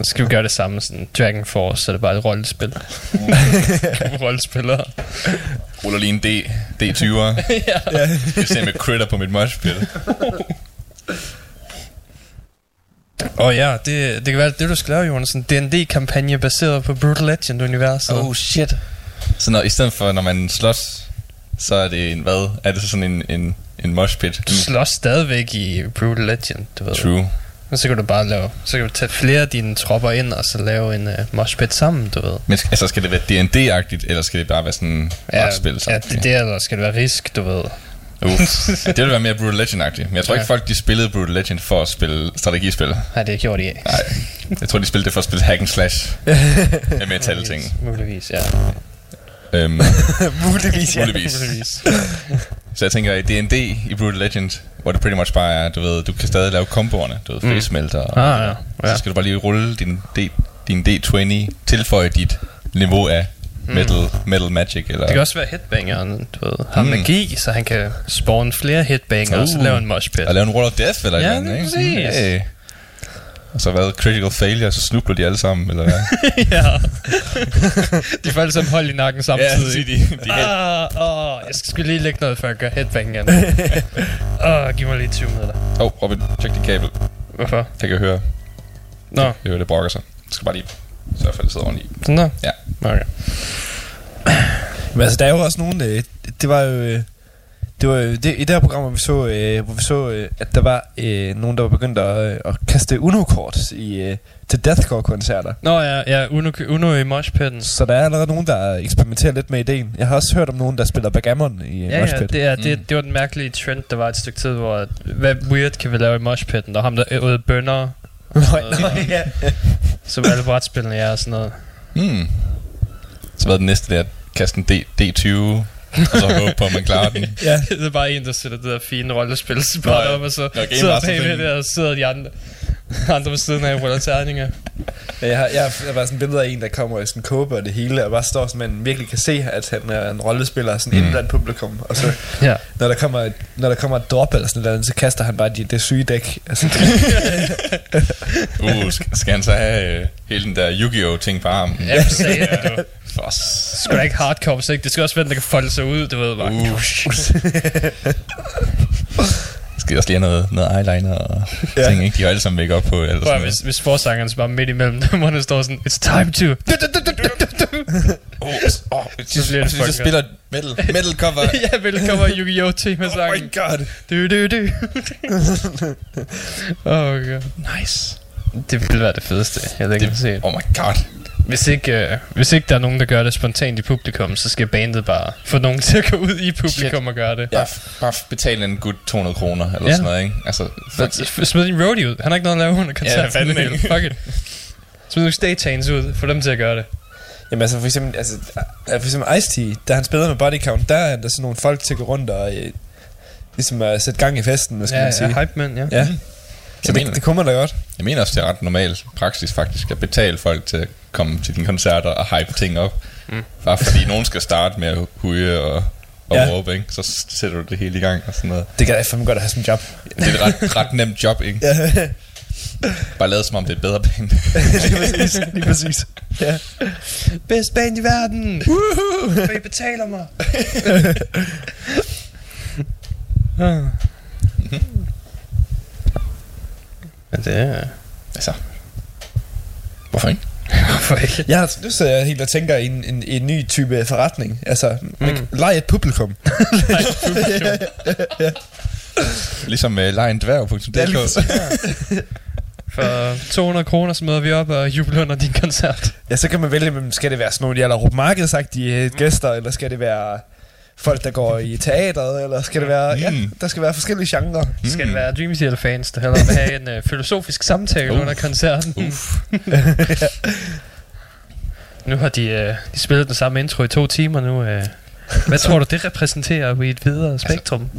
Så skal vi gøre det samme, sådan Dragon Force, så er det bare et rollespil. *laughs* *laughs* Rollespillere. Ruller lige en D, D20'er. ja. Jeg ser med critter på mit moshpit. Åh oh, ja, det, det kan være det, du skal lave, Jonas. En D&D-kampagne baseret på Brutal Legend-universet. Oh shit. Så når, i stedet for, når man slås, så er det en, hvad? Er det så sådan en, en, en moshpit? Du slås stadigvæk i Brutal Legend, du ved. True. Og så kan du bare lave, så kan du tage flere af dine tropper ind, og så lave en uh, moshpit sammen, du ved. Men altså, skal det være D&D-agtigt, eller skal det bare være sådan Ja, ja, spil ja, det, det eller skal det være risk, du ved. Uh, *laughs* ja, det ville være mere Brutal Legend-agtigt. Men jeg tror Ja. ikke, folk de spillede Brutal Legend for at spille strategispil. Nej, det gjorde de ikke. Nej, jeg tror, de spillede det for at spille hack and slash. *laughs* med metal-ting. Muligvis, ja. Øhm, *laughs* Muligvis, ja. muligvis. Så jeg tænker, i D&D i Brutal Legend, hvor det pretty much bare er, du ved, du kan stadig lave komboerne, du ved, Mm. face melter. Og, Ah, ja. Ja. Så skal du bare lige rulle din, D, din D20, tilføje dit niveau af metal, metal magic, eller... Det kan også være headbangeren, du ved. Har Mm. magi, så han kan spawn flere headbanger, og så Uh. lave en moshpit. Og lave en Wall of Death, eller Ja, lige ikke? præcis. Hey. Og så hvad, critical failure, så snubler de alle sammen, eller hvad? *laughs* ja. *laughs* de får alle sammen hold i nakken samtidig. så siger de- de ah, åh, jeg skal lige lægge noget, før jeg gør headbang igen. *laughs* Åh, giv mig lige 20 minutter. Åh, oh, Robin, tjek dit kabel. Hvorfor? Jeg kan høre, Nå, jeg hører, det brokker sig. Jeg skal bare lige sørge for, at det sidder ordentligt. i. sådan der? Ja. Okay. Men altså, der er jo også nogen, øh, det var jo... øh, Det var jo det, i det her program, hvor vi så, øh, hvor vi så øh, at der var øh, nogen, der var begyndt at, øh, at kaste Uno-kort i, øh, til Deathcore-koncerter. Nå ja, ja Uno, Uno i moshpitten. Så der er allerede nogen, der eksperimenterer lidt med ideen. Jeg har også hørt om nogen, der spiller backgammon i Ja, ja, moshpit. det, er, det, det var den mærkelige trend, der var et stykke tid, hvor at, hvad weird kan vi lave i moshpitten? Der er ham, der øvede bønder, Nå, nå, ja. *laughs* som alle brætspillene er og sådan noget. Hmm. Så hvad er det næste der? Kaste en D, D20, og så håbe på, at man klarer den. ja. det er bare en, der sætter det der fine ja. op, og så Nå, Game sidder bagved der, og sidder de andre, *laughs* andre ved siden af ruller terninger. Ja, Jeg har, jeg har, jeg bare sådan billeder af en, der kommer i sådan en kåbe og det hele, og bare står, så man virkelig kan se, at han er en rollespiller sådan mm. inden blandt publikum. Og så, *laughs* Ja. når der kommer, et- når der kommer et drop eller sådan noget, så kaster han bare det, det syge dæk. Altså, *laughs* Uh, skal, han så have øh, hele den der Yu-Gi-Oh! ting på armen? Ja, for satan, du. For Sgu da ikke hardcore. Det skal også være, den, der kan folde sig ud, du ved bare. Uh. Skal også lige have noget, noget eyeliner og Ja. ting, ikke? De har alle sammen make op på. Eller Prøv, sådan hvis, hvis forsangeren bare midt imellem dem, *laughs* hvor der står sådan, it's time to... Oh, oh, Så bliver det så, spiller metal, metal cover. *laughs* ja, velkommen Yu-Gi-Oh! tema oh sangen. my god. Du, du, du. *laughs* oh god. Nice. Det ville være det fedeste, jeg havde ikke Det, set. oh my god. Hvis ikke, øh, hvis ikke der er nogen, der gør det spontant i publikum, så skal bandet bare få nogen til at gå ud i publikum og gøre det. Ja. Bare, bare betale en gut 200 kroner, eller Ja. sådan noget, ikke? Altså, for, Så f- Smid din roadie ud. Han har ikke noget at lave under koncert. Ja, fandme. *laughs* Fuck it. Smid nogle stagehands ud. Få dem til at gøre det. Jamen altså for eksempel, altså, for eksempel Ice-T, da han spillede med Body Count, der er der sådan nogle folk til at gå rundt og øh, ligesom at sætte gang i festen, hvad skal Ja, man sige. ja, hype man, ja. Ja. Så Jeg mener det, det kunne man da godt. Jeg mener også, det er ret normal praksis faktisk, at betale folk til at komme til dine koncerter og hype ting op. Mm. Bare fordi nogen skal starte med at huge og, og Ja. ja. råbe, ikke? Så sætter du det hele i gang og sådan noget. Det kan jeg fandme godt at have som job. Det er et ret, ret nemt job, ikke? Ja, Bare lade som om det er et bedre band. *laughs* lige præcis. Lige præcis. Ja. Best band i verden! Woohoo! For I betaler mig! Ah. Men det er... altså, hvorfor ikke? *laughs* Hvorfor ikke? Jeg har lyst til at helt at tænke i en, en, en ny type forretning. Altså, man kan lege et publikum. *laughs* *laughs* Ligesom uh, lejendværg.dk. Det er lige præcis. For 200 kroner så møder vi op og jubler under din koncert. Ja, så kan man vælge, skal det være sådan nogle, de aller markedsagtige øh, gæster, eller skal det være folk, der går i teateret, eller skal det være... Ja, Mm. der skal være forskellige genrer. Skal det være Dream Theater fans, der hellere vil have en øh, filosofisk samtale under koncerten? Uff. *laughs* Nu har de, øh, de spillet den samme intro i to timer nu. Øh. Hvad tror du, det repræsenterer i et videre spektrum?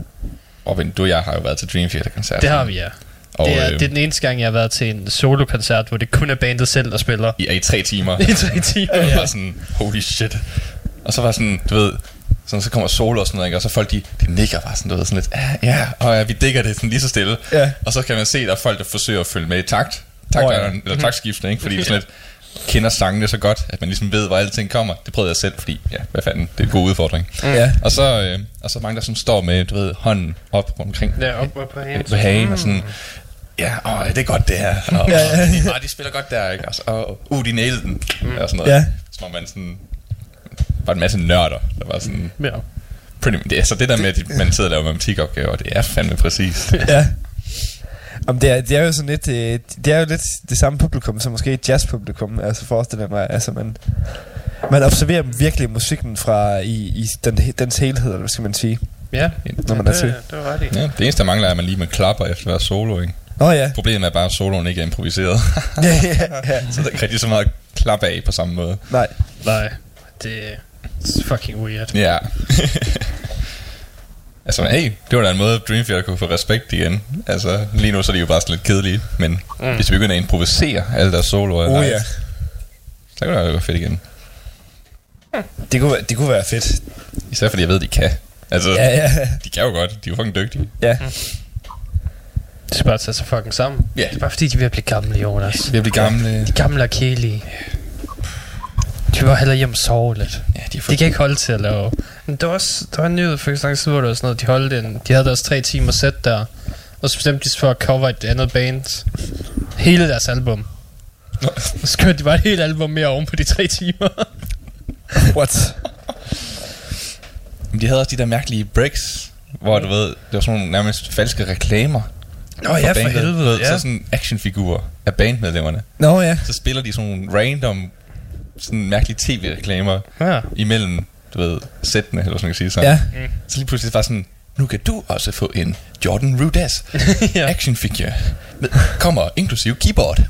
Og men, du og jeg har jo været til Dream Theater koncert. Det har vi, ja. Og, det, er, øh, det er den eneste gang, jeg har været til en solokoncert, hvor det kun er bandet selv, der spiller. I, i tre timer. I tre timer, *laughs* Og jeg ja. var sådan, holy shit. Og så var sådan, du ved, sådan, så kommer solo og sådan noget, ikke? og så folk, de, de nikker bare sådan, du ved, sådan lidt, ja, ja, og ja, vi digger det sådan lige så stille. Ja. Og så kan man se, at der er folk, der forsøger at følge med i takt, takt oh, ja. eller taktskiftene, ikke? fordi de sådan lidt kender sangene så godt, at man ligesom ved, hvor alting kommer. Det prøvede jeg selv, fordi, ja, hvad fanden, det er en god udfordring. Ja. Og så, øh, og så mange, der sådan står med, du ved, hånden op omkring Ja, op, op på hagen. på hagen, og sådan, ja, åh, det er godt det her. Og, Ja, ja. de, de spiller godt der, ikke? Og, så, og uh, de nailede den. Og sådan noget. Ja. Som om man sådan, var en masse nørder, der var sådan, Ja. pretty, det er så det der med, at man sidder og laver matematikopgaver, det er fandme præcist. ja. Om det, er, det er jo sådan lidt, øh, det er jo lidt det samme publikum som måske et jazzpublikum, altså forestiller mig, altså man, man observerer virkelig musikken fra i, i den, dens helhed, eller hvad skal man sige. Ja, Når man er det, til. det var ret i. Ja, det eneste, der mangler, er, at man lige med klapper efter hver solo, ikke? Nå ja. Problemet er bare, at soloen ikke er improviseret. *laughs* ja, ja, ja. så der er ikke rigtig så meget klap af på samme måde. Nej. Nej, det er fucking weird. Ja. *laughs* altså, hey, det var da en måde, at Dream Theater kunne få respekt igen. Altså, lige nu så er de jo bare sådan lidt kedelige, men mm. hvis vi begynder at improvisere alle deres soloer, Oh ja. så kan det være fedt igen. Det kunne, være- det kunne være fedt. Især fordi jeg ved, de kan. Altså, Ja, ja. de kan jo godt. De er jo fucking dygtige. Ja. Det skal bare tage sig fucking sammen. Ja. Det er bare fordi, de er ved at blive gamle, Jonas. Vi er blive gamle. De gamle og kedelige. De bare hellere hjem og sove lidt. Ja, de. De kan ikke holde til at lave... Men der var, også, der var en nyhed for ikke lang tid, hvor det var sådan noget, de holdt en... De havde deres tre timer sæt der. Og så bestemte de sig for at cover et andet band. Hele deres album. *laughs* Og så kørte de bare et helt album mere oven på de tre timer. What? Men de havde også de der mærkelige breaks, hvor du ved, det var sådan nogle nærmest falske reklamer. Nå ja, for helvede, ja. Så sådan actionfigurer af bandmedlemmerne. Nå ja. Så spiller de sådan nogle random, sådan mærkelige tv-reklamer Ja. imellem, du ved, sættene, eller sådan man kan sige sådan. Ja. Så lige pludselig var sådan, nu kan du også få en Jordan Rudess *laughs* Ja. action figure. Med, kommer inklusive keyboard.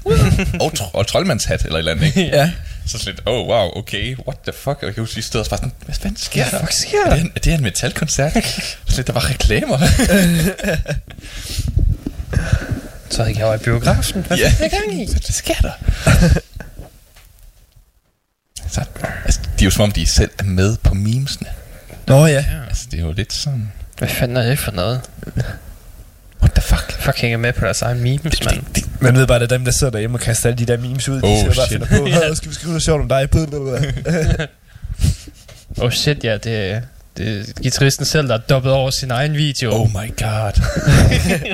og, tro, og troldmandshat eller et eller andet, ikke? Ja. Så sådan lidt, oh wow, okay, what the fuck? Og jeg kan huske, vi stod og var sådan, hvad fanden sker der? fuck sker Er der? det, en, er det en metalkoncert? *laughs* så lidt, der var reklamer. *laughs* Så jeg var i biografen. Hvad Ja. er gang i? Hvad sker der? Så, altså, de er jo som om, de selv er med på memesene. Nå ja. Altså, det er jo lidt sådan, Hvad fanden er det for noget? what the fuck? Fuck hænger med på deres egen memes, mand. Man ved bare, at det er dem, der sidder derhjemme og kaster alle de der memes ud. De Oh, sidder bare og finder på, "Åh, *laughs* skal vi skrive noget sjovt om dig? *laughs* Oh shit, ja, det er, det er gitarristen selv, der har dobbet over sin egen video. Oh my god.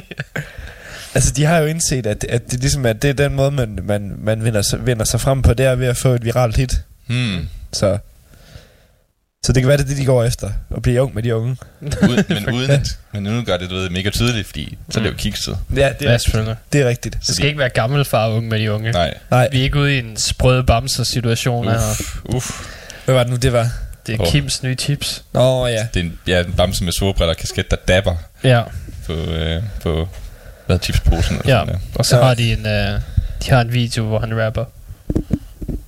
*laughs* altså, de har jo indset, at, at det ligesom at det er den måde, man, man, man vinder, sig, vinder sig frem på, det er ved at få et viralt hit. Hmm. Så, så det kan være, det er det, de går efter. At blive ung med de unge. Uden, men *laughs* uden at, men nu gør det, du ved, mega tydeligt, fordi så er det jo kikset. Ja, det Ja, er, selvfølgelig. det er rigtigt. Det skal ikke være gammel far og unge med de unge. Nej. Nej, Vi er ikke ude i en sprøde bamser situation her. Uff, hvad var det nu, det var? Det er Åh. Kims nye tips. Nå ja. Det er en, ja, en bamse med solbriller og kasket, der dabber Ja, på, øh, på hvad, chipsposen. Eller ja. sådan, der. Og så Ja. har de en, uh, de har en video, hvor han rapper.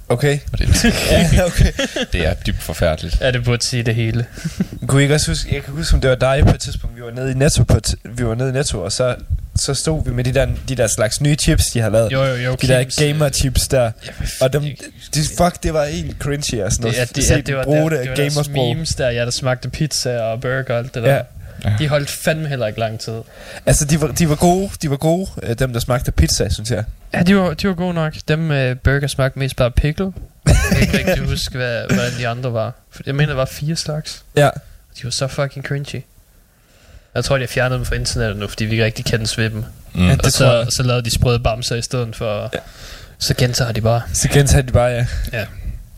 Okay. Og det, *laughs* ja, okay. det er dybt forfærdeligt. Ja, det burde sige det hele. *laughs* Kunne I ikke også huske, jeg kan huske, om det var dig på et tidspunkt, vi var nede i Netto, på et, vi var nede i Netto, og så, så stod vi med de der, de der slags nye chips, de har lavet. Jo, jo, jo. de der Kims, gamer chips der. Ja, Og dem, de, fuck, det var helt cringy og sådan noget. Ja, det, ja, det var, der, det, det var deres memes der, ja, der smagte pizza og burger og alt det der. Ja. De holdt fandme heller ikke lang tid. Altså, de var, de var gode, de var gode, øh, dem der smagte pizza, synes jeg. Ja, de var, de var gode nok. Dem med burger smagte mest bare pickle. Jeg kan ikke rigtig *laughs* huske, hvad, hvordan de andre var. For jeg mener, der var fire slags. Ja. De var så fucking cringy. Jeg tror, de har fjernet dem fra internettet nu, fordi vi ikke rigtig kendes ved dem. Mm. Ja, og så, tror jeg. så lavede de sprøde bamser i stedet for... Ja. Så gentager de bare. Så gentager de bare, ja.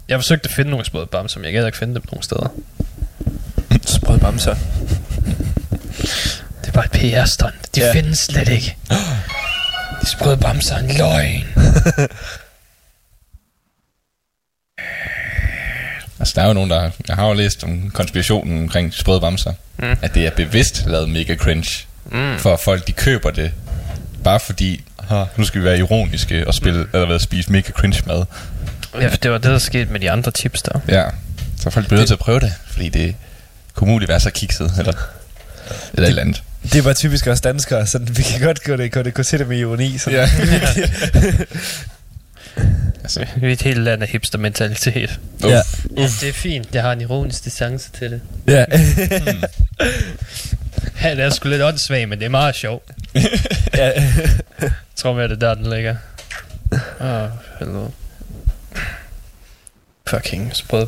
Jeg forsøgte at finde nogle sprøde bamser, men jeg gad ikke finde dem nogen steder. *laughs* Sprød bamser. Det er bare et PR-stunt. De Ja. findes slet ikke. De sprøde bamser er en løgn. Altså, der er jo nogen, der... Jeg har jo læst om konspirationen omkring sprøde bamser. Mm. At det er bevidst lavet mega cringe. Mm. For folk, de køber det. Bare fordi, "Ha, nu skal vi være ironiske og spille, mm. eller hvad, spise mega cringe mad. Ja, for det var det, der skete med de andre chips der. Ja. Så folk bliver nødt til at prøve det, fordi det kunne muligt være så kikset, eller, eller et eller andet. Det var typisk os danskere, så vi kan godt gå det, gå det, gå til det med ironi. Så Ja. *laughs* Altså, vi er et helt land af hipster-mentalitet. Uff. Ja. Ja, det er fint. Jeg har en ironisk distance til det. ja. *laughs* Ja, det er sgu lidt åndssvagt, men det er meget sjovt. *laughs* ja. Jeg tror mere, det er der, den ligger. Åh, oh, helvede. Fucking sprød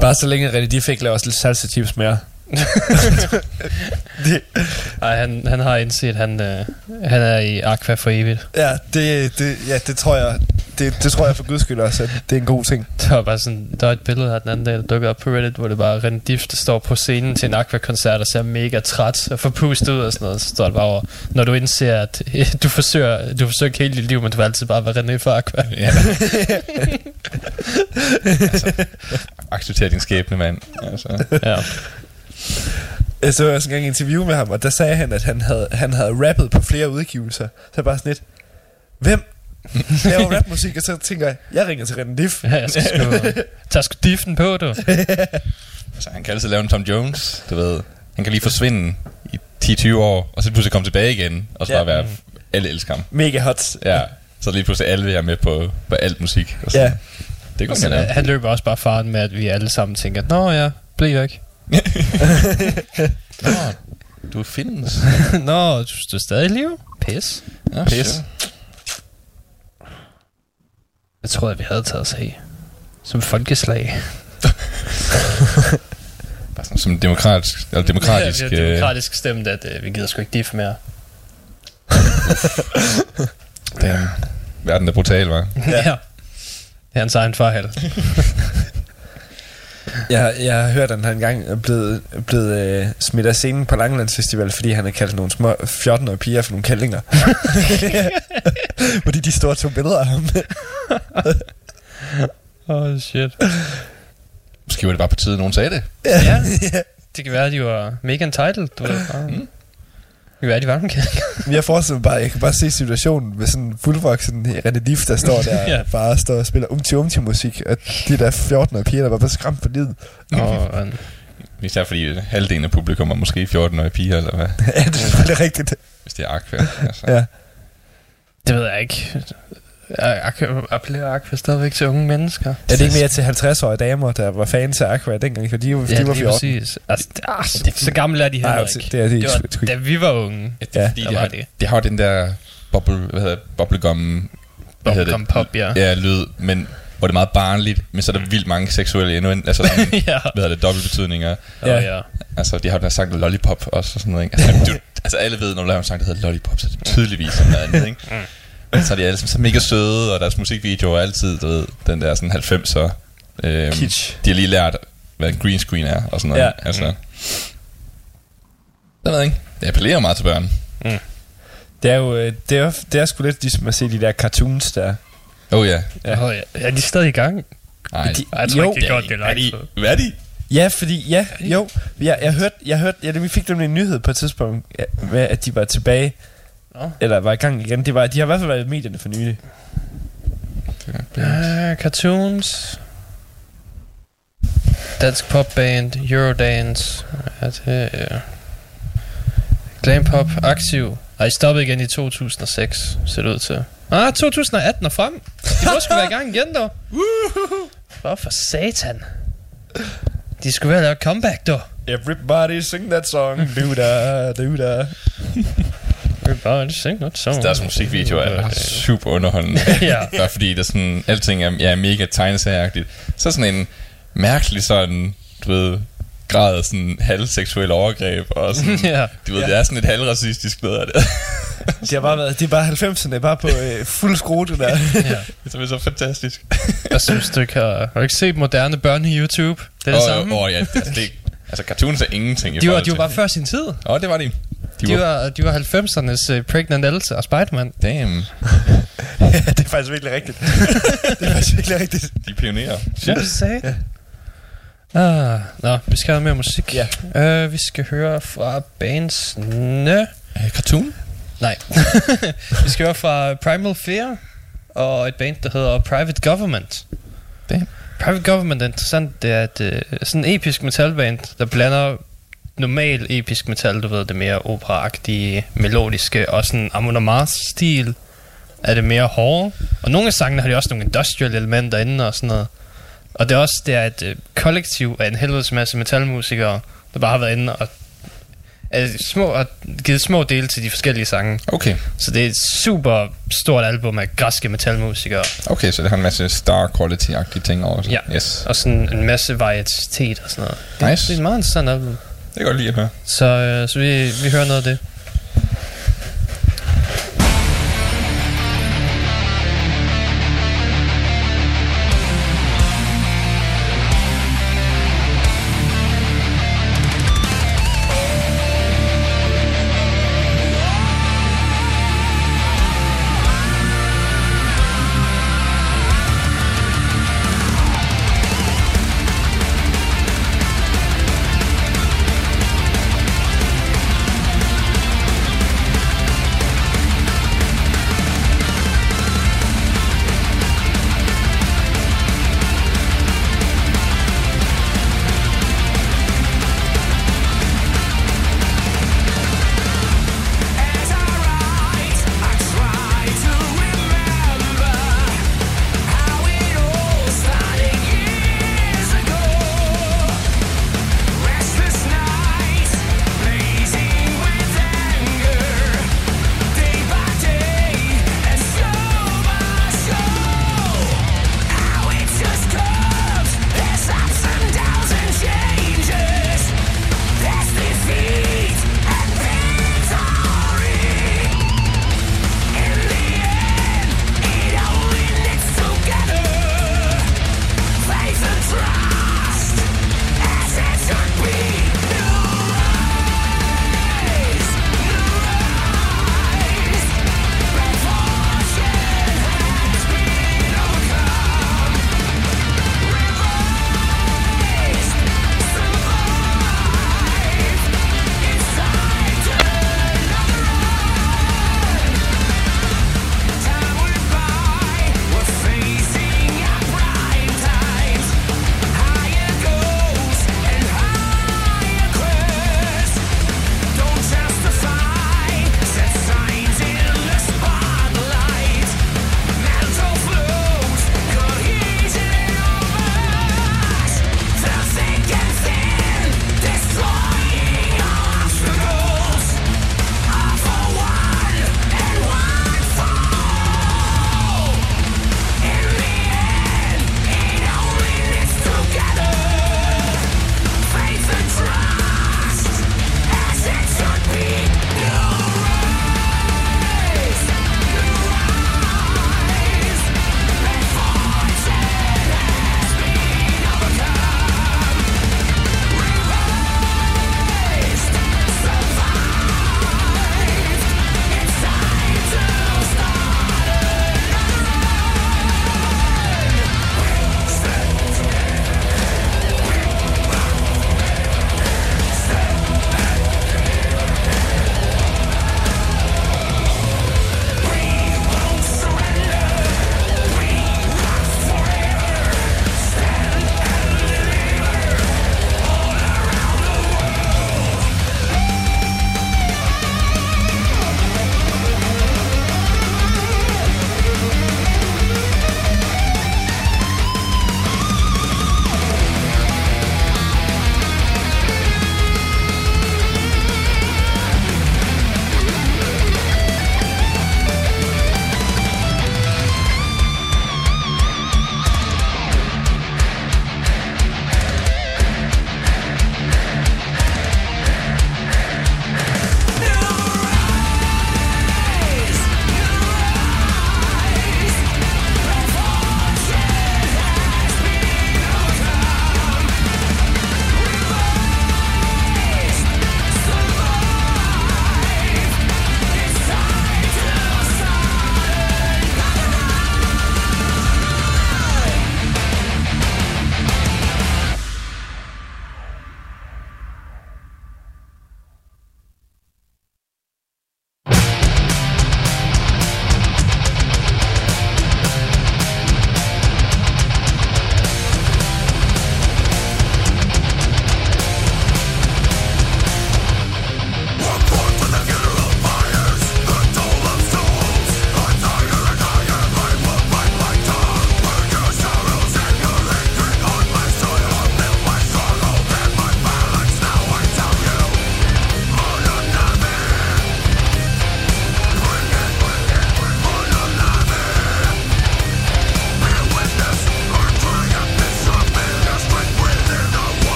Bare så længe René, de fik lavet os lidt salsa chips mere. *laughs* Ej, han, han har indset, at han, øh, han er i Aqua for evigt. Ja, det, det, ja, det tror jeg, det, det tror jeg for guds skyld også, at det er en god ting. Der var bare sådan, der var et billede her den anden dag, der dukkede op på Reddit, hvor det bare René Diff, der står på scenen til en Aqua-koncert og ser mega træt og forpustet ud og sådan noget. Så står det bare over, når du indser, at øh, *laughs* du forsøger, du forsøger hele dit liv, men du vil altid bare være René for Aqua. Ja. *laughs* altså, accepter din skæbne, mand. Altså. ja. Jeg så også engang en interview med ham, og der sagde han, at han havde, han havde rappet på flere udgivelser. Så jeg bare sådan lidt, hvem laver rapmusik? Og så tænker jeg, jeg ringer til René Diff. Ja, jeg skal sgu, tag sgu diffen på, du. *laughs* altså, han kan altid lave en Tom Jones, du ved. Han kan lige forsvinde i 10-20 år, og så pludselig komme tilbage igen, og så Ja. bare være, alle elsker ham. Mega hot. Ja, så lige pludselig alle er med på, på alt musik. Og så. Ja. Det kunne Så, man lave. han løber også bare faren med, at vi alle sammen tænker, Nå ja, bliv væk. Nå, du findes. *laughs* Nå, du, du er stadig i live? Pis. Ja, Pis. shit. Jeg troede, at vi havde taget os af. Som folkeslag. *laughs* Bare sådan, som demokratisk, eller demokratisk, *laughs* ja, øh, demokratisk stemt, at øh, vi gider sgu ikke diff mere. damn, verden er brutal, var. Ja. ja. Det er hans egen fejl. Jeg, jeg har hørt, at han engang er blevet, blevet øh, smidt af scenen på Langelands Festival, fordi han har kaldt nogle små 14-årige piger for nogle kællinger. *laughs* fordi de står og tog billeder af ham. *laughs* oh shit. Måske var det bare på tide, at nogen sagde det. ja. *laughs* Det kan være, at de var mega entitled. Du ved. Mm. Være, at de var nogle kællinger. Men jeg forestiller mig bare, jeg kan bare se situationen med sådan en fuldvoksen René Diff, der står der *laughs* Ja. ja. bare står og spiller umti umti musik, og de der 14-årige piger, der var bare skræmt på livet. Og *laughs* Især fordi halvdelen af publikum er måske 14-årige piger, eller hvad? ja, det er rigtigt. Hvis det er Aqua. Altså. Ja. det ved jeg ikke. Jeg appellerer Aqua stadigvæk til unge mennesker. Er det ikke mere til 50-årige damer, der var fans af Aqua dengang, for de, var- Ja, de var lige 14? præcis. Altså, det, ah, så, så gamle er de heller Nej, ikke. det er de det var, ikke. da vi var unge. Ja. Fordi Der det var har, det. det har jo den der bubble, hvad hedder det, bubblegum... hvad hedder Bubblegum pop, ja. Ja, lyd, men hvor det er meget barnligt, men så er der vildt mange seksuelle endnu, altså sådan, *laughs* ja. hvad hedder det, dobbeltbetydninger. Ja. ja. Altså, de har den her sang lollipop også og sådan noget, ikke? Altså, *laughs* du, altså alle ved, når du laver en sang, der hedder lollipop, så er det tydeligvis sådan noget andet, ikke? Men så er de alle så mega søde, og deres musikvideoer er altid, du ved, den der sådan 90'er... Øhm, Kitsch. De har lige lært, hvad en green screen er, og sådan noget. Ja. Altså, jeg ved ikke. Det appellerer meget til børn. Det er jo, øh, det er, det er sgu lidt ligesom at se de der cartoons der. Oh ja. Ja. Oh, ja. Er de stadig i gang? Nej, De- jeg tror Jo. ikke, det er godt, det er er de, hvad er de? Ja, fordi, ja, jo, jeg, jeg hørte, jeg hørte, ja, vi fik dem en nyhed på et tidspunkt, ja, med at de var tilbage, Nå. eller var i gang igen. Det var, de har i hvert fald været i medierne for nylig. Uh, cartoons. Dansk popband, Eurodance. Ja, det er... Glam Pop, aktiv. Ej, stoppede igen i 2006, ser det ud til. Ah, 2018 og frem. De må sgu være i gang igen, dog. *laughs* Hvor for satan. De skulle være lave comeback, dog. Everybody sing that song, do da, do da. Everybody sing that song. Deres musikvideoer er super underholdende. *laughs* ja. Bare fordi der sådan, alting er, ja, mega tegnesagagtigt. Så sådan en mærkelig sådan, du ved, grad af sådan halvseksuel overgreb, og sådan, *laughs* ja. du ved, Ja. det er sådan et halvracistisk noget af det. Det har bare været, det er bare 90'erne, bare på øh, fuld skrue, det der. *laughs* ja. det er så fantastisk. Jeg synes, du ikke har... Har du ikke set moderne børne-YouTube? Det er det Åh, samme. Åh, ja, det, altså, det, altså cartoons er ingenting i De var, forhold de var bare før sin tid. Åh, oh, det var de. De, De var, de var 90'ernes uh, Pregnant Elsa og Spider-Man. damn, ja, *laughs* det er faktisk virkelig rigtigt. *laughs* det er faktisk virkelig rigtigt. de er pionerer. Ja, du sagde. Ja. Ah, nå, vi skal have mere musik. Ja. Uh, vi skal høre fra bandsne... Uh, cartoon? Nej. *laughs* vi skal høre fra Primal Fear og et band, der hedder Private Government. Damn. Private Government er interessant. Det er et uh, sådan en episk metalband, der blander normal episk metal, du ved, det mere operaagtige, melodiske, og sådan Amon Amarth-stil er det mere hårde. Og nogle af sangene har de også nogle industrial elementer inde og sådan noget. Og det er også det er et øh, kollektiv af en helvedes masse metalmusikere, der bare har været inde og er små, og givet små dele til de forskellige sange. Okay. Så det er et super stort album af græske metalmusikere. Okay, så det har en masse star quality-agtige ting over. Ja. Yes. Og sådan en masse varietet og sådan noget. Det, Nice. det er et meget interessant album. Det kan jeg godt lide at høre. Så, øh, så vi, vi hører noget af det.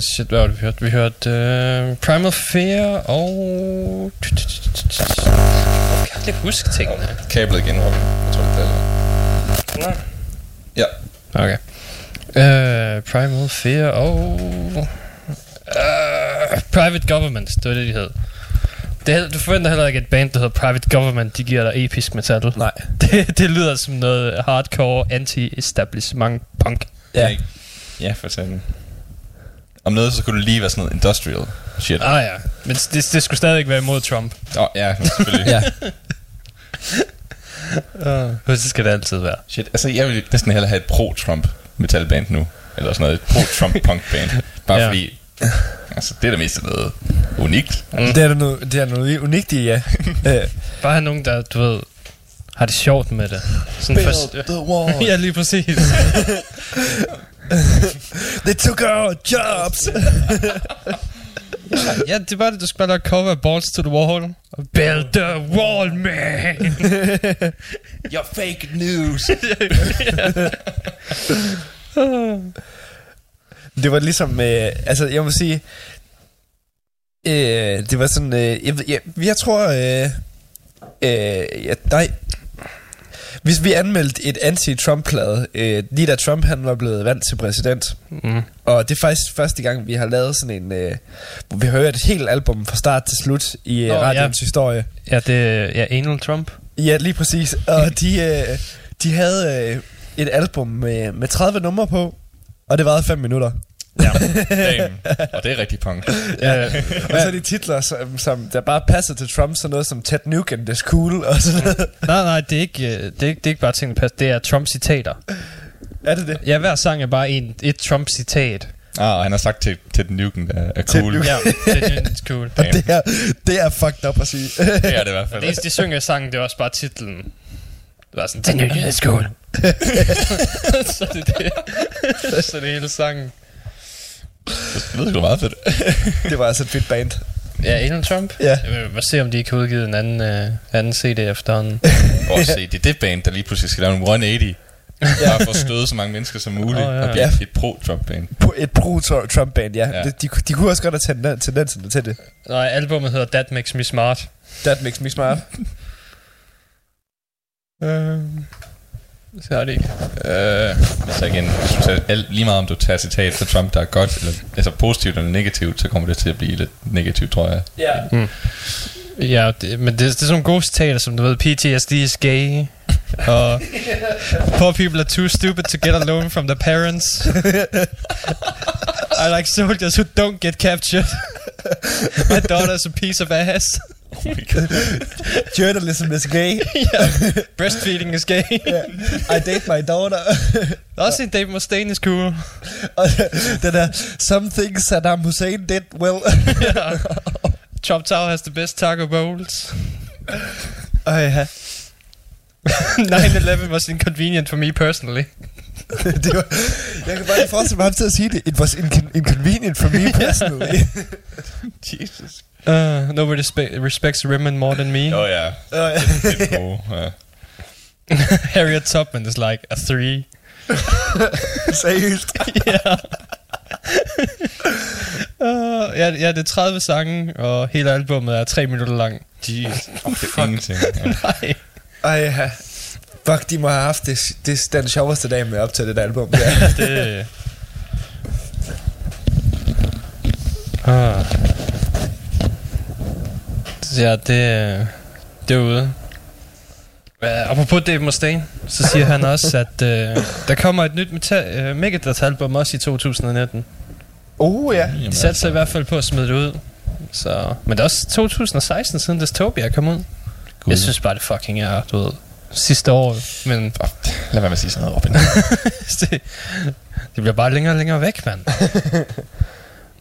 Shit, hvad var det, vi hørte? Vi hørte uh, Primal Fear og... Jeg kan aldrig huske tingene. Kablet igen. Jeg tror, det er det. Ja. Okay. Uh, Primal Fear og... Uh, Private Government, det var det, de hed. Det, du forventer heller ikke, at et band, der hedder Private Government, de giver dig episk metal. Nej. *laughs* Det, det lyder som noget hardcore anti-establishment punk. Ja. Ja, for satan. Om noget, så kunne det lige være sådan noget industrial shit. Ah ja, men det, det skulle stadig være imod Trump. Åh, oh, ja, selvfølgelig. Ja. Uh, det skal det altid være. Shit, altså jeg vil næsten hellere have et pro-Trump metalband nu. Eller sådan noget, et pro-Trump *laughs* punkband. Bare Ja. fordi, altså det er da mest noget unikt. Mm. Det er noget, det er noget unikt i, ja. *laughs* Øh, Bare have nogen, der, du ved, har det sjovt med det. Sådan først, the wall. *laughs* ja, lige præcis. They took our jobs. ja, det bare det, du skal bare cover Balls to the Wall. Build the wall, man! You're fake news. det var ligesom, øh, altså jeg må sige, øh, det var sådan, øh, jeg, jeg, jeg tror, øh, øh, ja, nej, hvis vi anmeldte et anti-Trump-plade, øh, lige da Trump han var blevet valgt til præsident, Mm. og det er faktisk første gang, vi har lavet sådan en, øh, hvor vi har hørt et helt album fra start til slut i øh, Nå, radions historie. Ja, det er ja, Anal Trump. Ja, lige præcis. Og *laughs* de, øh, de havde øh, et album med, med 30 numre på, og det varede 5 minutter. Ja. Damn. Og det er rigtig punk. ja. Og så er de titler, som, som der bare passer til Trump, sådan noget som Ted Nugent is cool, og sådan noget. Nej, nej, det er ikke, øh, det er ikke, det er ikke bare ting, der passer. Det er Trump-citater. Er det det? Ja, hver sang er bare en, et Trump-citat. Ah, og han har sagt til, til den Nugent er, er cool. Ted Ja, det er it's cool. Og det er, det er fucked up at sige. Det er det i hvert fald. Det eneste, de synger i sangen, det er også bare titlen. Det var sådan, den er cool. *laughs* så det er det. så det er hele sangen. Det lyder sgu meget fedt. *laughs* det var altså et fedt band. Ja, Anal Trump. Ja. Jeg vil se, om de ikke har udgivet en anden, øh, anden CD efterhånden. *laughs* Og se, det er det band, der lige pludselig skal lave en 180. Bare for at støde så mange mennesker som muligt. Åh, ja. Og blive Ja. et pro-Trump-band. Pro- Et pro-Trump band, ja. Ja. ja. De, de kunne også godt have tenden- tendensen til det. Nej, albumet hedder That Makes Me Smart. That makes me smart. *laughs* Øh, så er det ikke. Øh, altså igen, jeg synes, at alt, lige meget om du tager citat fra Trump, der er godt, eller, altså positivt eller negativt, så kommer det til at blive lidt negativt, tror jeg. Ja. Ja, det, men det, det er sådan nogle gode citater, som du ved, PTSD is gay, og *laughs* poor people are too stupid to get alone from their parents. *laughs* I like soldiers who don't get captured. *laughs* My daughter's a piece of ass. Oh. *laughs* Journalism is gay. yeah. Breastfeeding is gay. *laughs* I date my daughter. *laughs* Også en Dave Mustaine is cool. Og den der, some things Saddam Hussein did well. yeah. Trump Tower has the best taco bowls. Ej, ja. 9-11 was inconvenient for me personally. det var, jeg kan bare lige forestille mig ham til at sige det. It was incon- inconvenient for me personally. Jesus. Uh, nobody spe- respects women more than me. Oh. Det er gode, ja. Harriet Tubman is like a three. *laughs* Seriøst. *laughs* ja. *laughs* Uh, ja, ja, det er 30 sange, og hele albumet er 3 minutter lang. Jesus. Oh, det er ingenting. Ja. Nej. Ej, ja. Fuck, de må have haft det, det, den sjoveste dag med op til det album. Ja. det... Ah. Så ja, det, det er ude. Uh, apropos Dave Mustaine, så siger han også, at uh, der kommer et nyt meta- uh, Megadeth-album også i 2019. Oh, ja. Jamen, De satte sig i hvert fald på at smide det ud. Så, men det er også 2016 siden Dystopia kom ud. Gud. Jeg synes bare, det fucking er, du ved, sidste år. Men Fuck, Lad være med at sige sådan noget, Robin. *laughs* det, det bliver bare længere og længere væk, mand. *laughs*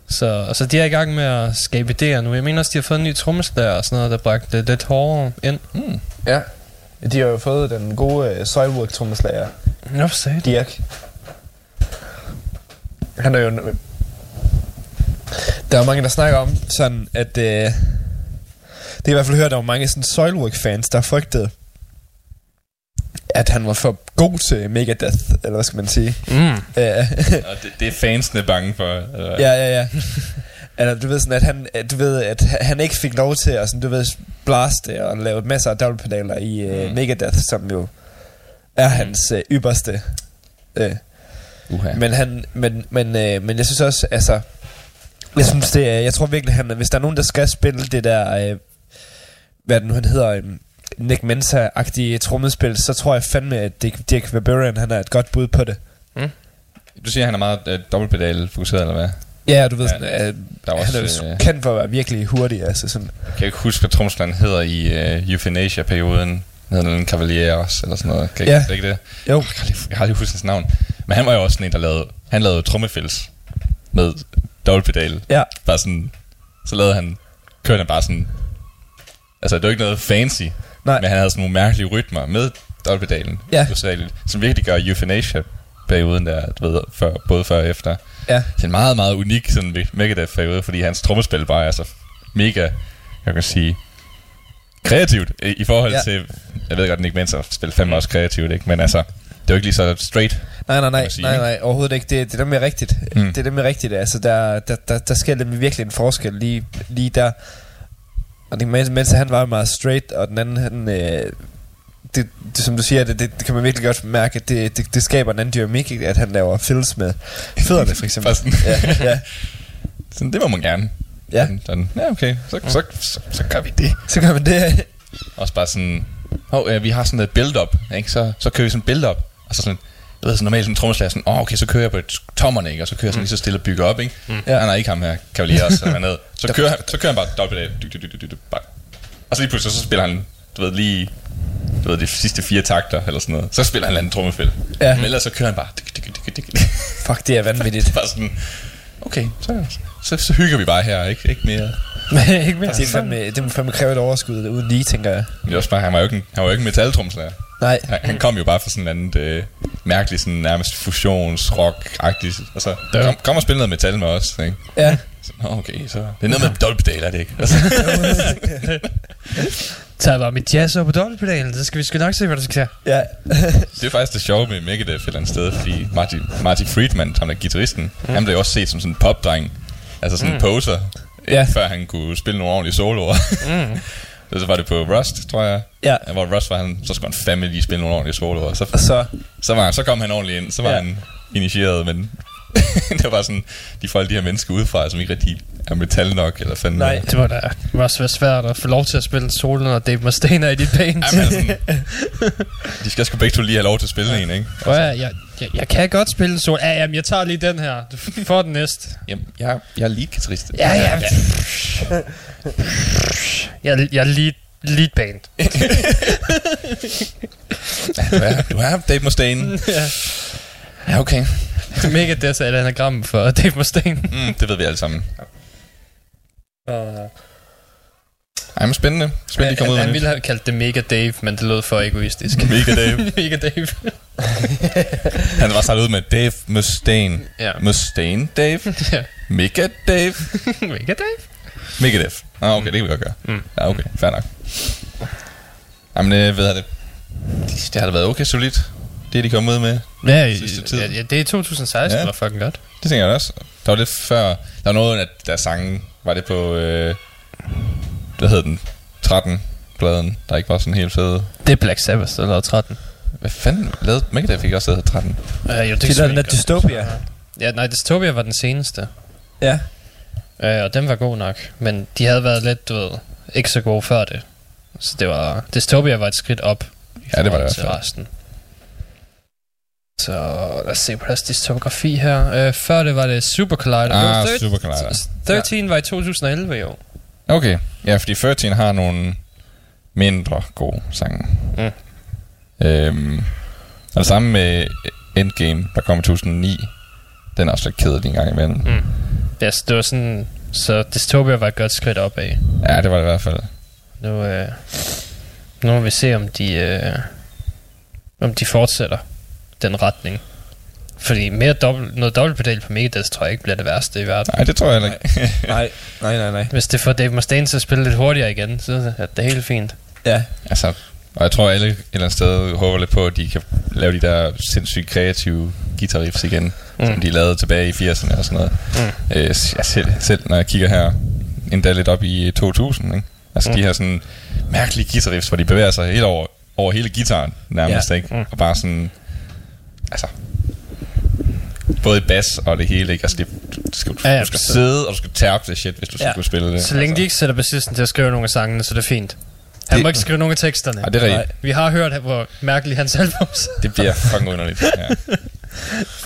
så, og så de er i gang med at skabe idéer nu. Jeg mener også, de har fået en ny trommeslager og sådan noget, der bragte det lidt hårdere ind. Mm. ja. De har jo fået den gode uh, Soilwork trommeslager, Nå, for satan. Dirk. Han er jo... en- Der er mange, der snakker om sådan, at... Uh, det er i hvert fald hørt, der var mange sådan Soilwork-fans, der frygtede, at han var for god til Megadeth, eller hvad skal man sige. Mm. Ja. Og det, det er fansene bange for. Eller? Ja, ja, ja. Eller du ved sådan, at han, du ved, at han ikke fik lov til at sådan, du ved, blaste og lave masser af dobbeltpedaler i uh, Mm. Megadeth, som jo er hans uh, ypperste. Uh. Uha. Men han, men, men, uh, men jeg synes også, altså, jeg synes det er, jeg tror virkelig, han, hvis der er nogen, der skal spille det der, uh, hvad det nu han hedder, um, Nick Mensa-agtige trommespil, så tror jeg fandme, at Dick, Dick Verberian, han er et godt bud på det. Du siger, at han er meget øh, dobbeltpedal fokuseret, eller hvad? Ja, du ved Ja, sådan, at Der er han er også, jo øh, kendt for at være virkelig hurtig, altså sådan. jeg kan ikke huske, hvad tromsland hedder i øh, Euthanasia-perioden. Han hedder en Cavalier også, eller sådan noget. Kan Ja. ja. ikke det? Jo. Jeg har, lige, jeg har lige husket hans navn. Men han var jo også sådan en, der lavede... Han lavede trommefils med dobbeltpedal. Ja. Bare sådan... Så lavede han... Kørte han bare sådan... Altså, det var ikke noget fancy. Nej. Men han havde sådan nogle mærkelige rytmer med dobbeltpedalen. Ja. hovedsageligt, Som virkelig gør Euthanasia-perioden der, du ved, før, både før og efter. Ja. Det er en meget, meget unik sådan Megadeth-periode, fordi hans trommespil bare er så mega, jeg kan sige, kreativt i, i forhold Ja. til, jeg ved godt, Nick Mensa spiller fandme også kreativt, ikke? men altså, det er jo ikke lige så straight. Nej, nej, nej, sige, nej, ikke? nej, overhovedet ikke. Det, det er nemlig rigtigt. Mm. Det er nemlig rigtigt. Altså, der, der, der, der sker nemlig virkelig en forskel lige, lige der. Og det, mens, mens han var meget straight, og den anden, han... Øh, det, det, som du siger, det, det, det kan man virkelig godt mærke, at det, det, det skaber en anden dynamik, at han laver fills med fødderne, for eksempel. Ja, ja, *laughs* Sådan, det må man gerne. ja, Sådan, sådan, ja, okay, så, så, så, så gør vi det. så kan man det. *laughs* Også bare sådan, oh, øh, vi har sådan et build-up, ikke? Så, så kører vi sådan build-up, og så sådan, du ved, sådan normalt en trommeslager, sådan, åh, oh, okay, så kører jeg på et tommerne, ikke? Og så kører jeg sådan lige så stille og bygger op, ikke? Mm. Ja. Han er ikke ham her, Cavalier også, eller hvad ned. Så kører, han, så kører han bare dobbelt af, dyk, dyk, dyk, dyk, dyk, bare. Og så lige pludselig, så spiller han, du ved, lige, du ved, de sidste fire takter, eller sådan noget. Så spiller han en trommefil. Ja. Men ellers så kører han bare. Fuck, det er vanvittigt. *laughs* bare sådan, okay, så, så, så hygger vi bare her, ikke, ikke mere. *laughs* ikke mere. Det er fandme, det må fandme kræve et overskud uden lige, tænker jeg. Men det er også bare, han var jo ikke en, han var jo ikke en metaltromslager. Nej, Han, han kom jo bare fra sådan en anden øh, mærkelig, sådan nærmest fusions-rock-agtig. Altså, kom, kom og spille noget metal med os, ikke? ja. Så, Nå, okay, så... Det er noget med dobbeltpedal, er det ikke? Altså, *laughs* Tag bare mit jazz op på dobbeltpedalen, så skal vi sgu nok se, hvad der sker. ja. det er faktisk det sjove med Megadeth et eller andet sted, fordi Marty, Marty Friedman, ham der er guitaristen, mm. han blev jo også set som sådan en popdreng. Altså sådan en poser, ja. før han kunne spille nogle ordentlige soloer. Mm. *laughs* så var det på Rust, tror jeg. Ja. Hvor Rust var han, så skulle han fandme lige spille nogle ordentlige soloer. Så, så, så, var, så kom han ordentligt ind, så var ja. han initieret, men *laughs* det var sådan, de folk, de her mennesker udefra, som ikke rigtig er metal nok, eller fandme. Nej. Det må da det må også svært at få lov til at spille en solo, når Dave Mustaine i dit band. Jamen, altså, *laughs* de skal sgu begge to lige have lov til at spille en, ikke? Prøv at, jeg, jeg, jeg kan godt spille en solo. Ja, jamen, jeg tager lige den her. Du får den næste. Jamen, jeg, jeg er lead guitarist. Ja, ja. Jeg, jeg er lead, lead band. *laughs* Ja, du er, du er Dave Mustaine. ja. Ja, okay. Mega det er et anagram for Dave Mustaine. Mm, det ved vi alle sammen. Uh, Ej, men spændende. Spændende, de kommer ud han, med han ville have kaldt det Mega Dave, men det lød for egoistisk. Mega Dave. *laughs* Mega Dave. *laughs* Han var startet ud med Dave Mustaine. Ja. Mustaine Dave. *laughs* ja. Mega Dave. Mega Dave. Mega Dave. Ah, okay, det kan vi godt gøre. Mm. Ja, okay. Fair nok. Jamen, øh, ved jeg det. Det har da været okay solidt. Det, de kom ud med. Ja, Sidste tid. ja, ja, det er 2016, Ja. ja. var fucking godt. Det tænker jeg også. Der var lidt før... Der var noget af deres sange... Var det på... Øh, hvad hed den? 13-pladen, der ikke var sådan helt fede. Det er Black Sabbath, der lavede 13. Hvad fanden lavede Megadeth fik også hedder 13? Uh, jo, det de lavede den der Dystopia. Ja, nej, Dystopia var den seneste. Ja. Uh, og den var god nok. Men de havde været lidt, du ved, ikke så gode før det. Så det var... Dystopia var et skridt op. i Ja, det var det i fald. resten. Så lad os se på deres diskografi her. Uh, før det var det Super Collider. Ah, thir- Super Collider. 13 var i 2011 jo. Okay. Ja, fordi 13 har nogle mindre gode sange. Mm. Øhm, og det samme med Endgame, der kom i 2009. Den er også lidt kedelig en gang imellem. Mm. Ja, så det var sådan... Så Dystopia var et godt skridt op af. Ja, det var det i hvert fald. Nu, øh, nu må vi se, om de, øh, om de fortsætter den retning. Fordi mere dobbelt, noget dobbeltpedal på Megadeth tror jeg ikke bliver det værste i verden. Nej, det tror jeg heller ikke. *laughs* Nej, nej, nej, nej. Hvis det får Dave Mustaine til at spille lidt hurtigere igen, så er det helt fint. Ja. altså, Og jeg tror, alle et eller andet sted håber lidt på, at de kan lave de der sindssygt kreative guitar riffs igen, mm. som de lavede tilbage i 80'erne og sådan noget. Mm. Øh, jeg selv, selv, når jeg kigger her, endda lidt op i 2000, ikke? Altså mm. de her sådan mærkelige guitar riffs, hvor de bevæger sig helt over, over hele gitaren nærmest, Ja. ikke? Mm. Og bare sådan, altså, både i bass og det hele, ikke? Altså, det, du skal, Ja, ja, du skal sidde, og du skal tærpe det shit, hvis du skal Ja. kunne spille det. Så længe de ikke sætter bassisten til at skrive nogle af sangene, så er det fint. Han Det- må ikke skrive nogle af teksterne. Ja, det er rigtigt. Vi har hørt, hvor mærkelig hans albums Det bliver fucking underligt. *laughs* Ja.